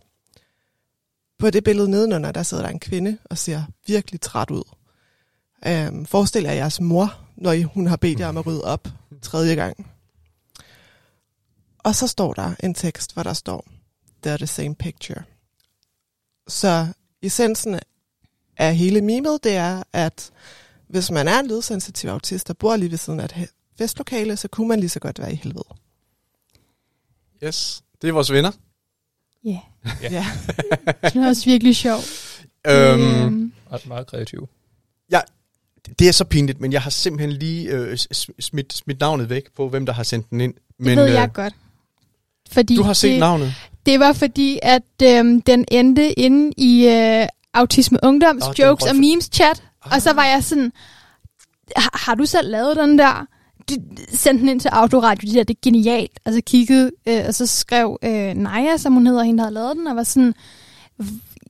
C: På det billede nedenunder, der sidder der en kvinde og ser virkelig træt ud. Øhm, forestil jer jeres mor, når I- hun har bedt jer om at rydde op tredje gang. Og så står der en tekst, hvor der står, They're the same picture. Så essensen af hele mimet, det er, at hvis man er en lydsensitiv autist, der bor lige ved siden af et festlokale, så kunne man lige så godt være i helvede.
A: Yes, det er vores venner.
D: Ja,
B: Ja.
C: ja.
D: det er også virkelig sjovt.
A: Øhm,
D: Øhm,
B: Meget, meget kreativ.
A: Det er så pinligt, men jeg har simpelthen lige øh, smidt, smidt navnet væk på, hvem der har sendt den ind.
D: det
A: Men,
D: ved
A: øh,
D: jeg godt. Fordi
A: Du har set
D: det,
A: navnet?
D: det var fordi, at øhm, den endte inde i øh, Autisme Ungdoms oh, Jokes og Memes chat.
A: Ah.
D: Og så var jeg sådan, har, du selv lavet den der? De sendte den ind til Autoradio, de der, det er genialt. Altså kiggede, øh, og så skrev øh, Naja, som hun hedder, hende der havde lavet den, og var sådan,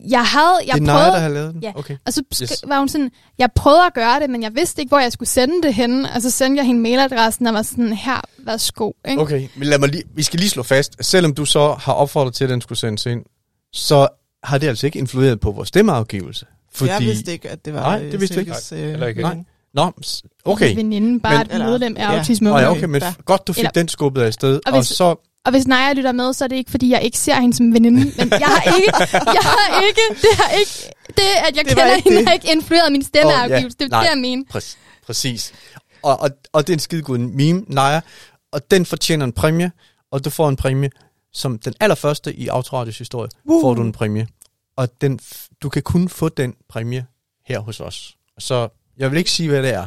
D: jeg havde, jeg
A: det er
D: prøvede,
A: Naja, der har lavet den?
D: Ja.
A: Okay.
D: og så
A: Yes.
D: var hun sådan, jeg prøvede at gøre det, men jeg vidste ikke, hvor jeg skulle sende det henne. Og så sendte jeg hende mailadressen, og var sådan, her, værsgo. Ikke?
A: Okay, men lad mig lige, vi skal lige slå fast, selvom du så har opfordret til, at den skulle sendes ind, så har det altså ikke influeret på vores stemmeafgivelse. Fordi...
C: Jeg vidste ikke, at det var
A: Nej, det vidste jeg ikke.
C: Silkes, øh,
B: ikke.
A: Nej. Nå, okay.
D: Veninde, bare
A: Men-
D: et medlem af
C: ja.
D: Autisme Ungdom.
A: okay, men
C: Ja.
A: f- godt, du fik
D: Eller-
A: den skubbet af sted.
D: Og
A: Og,
D: hvis-
A: så,
D: Og hvis Naja lytter med, så er det ikke, fordi jeg ikke ser hende som veninde. Men jeg har ikke, jeg har ikke, det har ikke, det at jeg
C: Det
D: kender
C: ikke
D: hende,
C: det.
D: har ikke influeret min stemmeafgivelse.
A: Åh, ja.
D: Det er
A: Nej.
D: det, jeg mener.
A: præ- præcis. Og, og, og det er en skidegod meme, Naja, og den fortjener en præmie, og du får en præmie, som den allerførste i Autoradios historie,
C: Woo.
A: får du en præmie. Og den, du kan kun få den præmie her hos os. Så jeg vil ikke sige, hvad det er.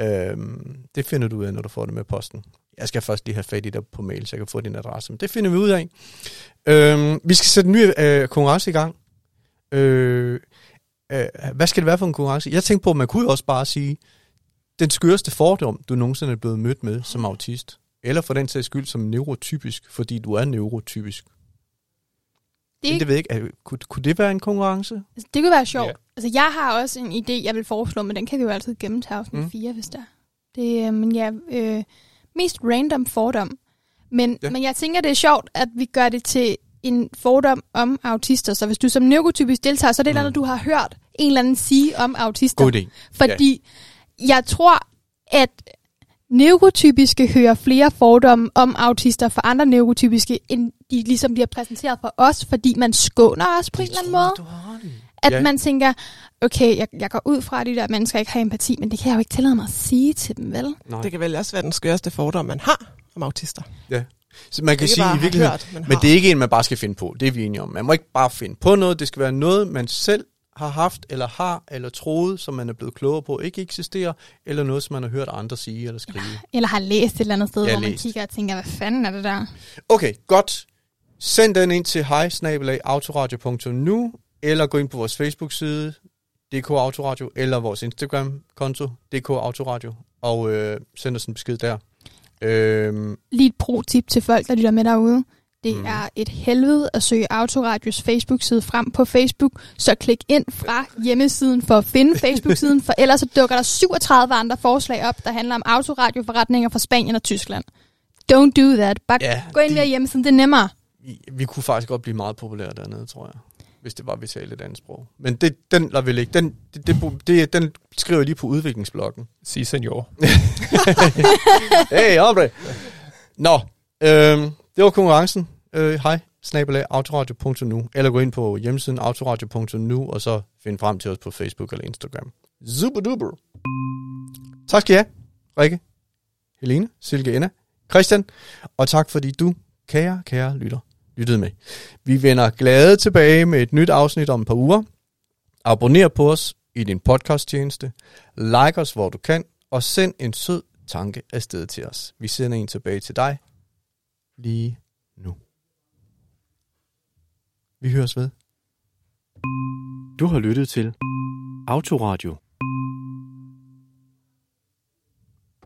A: Øhm, det finder du ud af, når du får det med posten. Jeg skal først lige have fat i dig på mail, så jeg kan få din adresse. Men det finder vi ud af. Øhm, vi skal sætte en ny øh, konkurrence i gang. Øh, øh, hvad skal det være for en konkurrence? Jeg tænkte på, at man kunne også bare sige, den skøreste fordom, du nogensinde er blevet mødt med som autist. Eller for den sags skyld som neurotypisk, fordi du er neurotypisk. Det, det ved jeg ikke. Er, kunne, kunne det være en konkurrence?
D: Altså, det kunne være sjovt.
B: Ja.
D: Yeah. Altså, jeg har også en idé, jeg vil foreslå, men den kan vi jo altid gemme til afsnit
A: Mm.
D: mm. 4, hvis der. Det er, men ja, øh, mest random fordom. Men,
A: Ja.
D: ja. men jeg tænker, det er sjovt, at vi gør det til en fordom om autister. Så hvis du som neurotypisk deltager, så er det
A: Mm.
D: du har hørt en eller anden sige om autister.
A: God idé.
D: Fordi jeg tror, at neurotypiske hører flere fordomme om autister for andre neurotypiske, end de ligesom bliver præsenteret for os, fordi man skåner os på en eller anden måde. At
A: Ja.
D: ja. man tænker, okay, jeg, jeg går ud fra, at de der mennesker ikke har empati, men det kan jeg jo ikke tillade mig at sige til dem, vel?
A: Nej.
C: Det kan vel også være den skørste fordom, man har om autister.
A: Så man kan sige i virkeligheden,
C: hørt, men
A: det er ikke en, man bare skal finde på. Det er vi enige om. Man må ikke bare finde på noget. Det skal være noget, man selv har haft, eller har, eller troet, som man er blevet klogere på, ikke eksisterer, eller noget, som man har hørt andre sige eller skrive.
D: Eller har læst et eller andet sted,
A: Ja,
D: hvor man
A: læst.
D: kigger og tænker, hvad fanden er det der?
A: Okay, godt. Send den ind til hej eller gå ind på vores Facebook-side, DK Autoradio, eller vores Instagram-konto, DK Autoradio, og øh, send os en besked der. Øhm,
D: Lige et pro-tip til folk, der lytter med derude. Det mm. er et helvede at søge Autoradios Facebook-side frem på Facebook, så klik ind fra hjemmesiden for at finde Facebook-siden, for ellers så dukker der 37 andre forslag op, der handler om autoradioforretninger fra Spanien og Tyskland. Don't do that. Bare
A: ja,
D: gå ind
A: de-
D: via hjemmesiden, det er nemmere.
A: vi, vi kunne faktisk godt blive meget populære dernede, tror jeg. Hvis det var, vi talte et andet sprog. Men det, den lader vi ligge. Den, det, det, det, den skriver jeg lige på udviklingsbloggen.
B: Sig senior.
A: hey, hombre! Nå, øhm, det var konkurrencen. Øh, hej, snabelag autoradio.nu, eller gå ind på hjemmesiden autoradio.nu, og så find frem til os på Facebook eller Instagram. Super duper! Tak skal I have, Rikke, Helene, Silke Enna, Christian, og tak fordi du, kære, kære lytter, lyttede med. Vi vender glade tilbage med et nyt afsnit om et par uger. Abonner på os i din podcasttjeneste. Like os, hvor du kan, og send en sød tanke afsted til os. Vi sender en tilbage til dig lige nu. Vi høres ved. Du har lyttet til Autoradio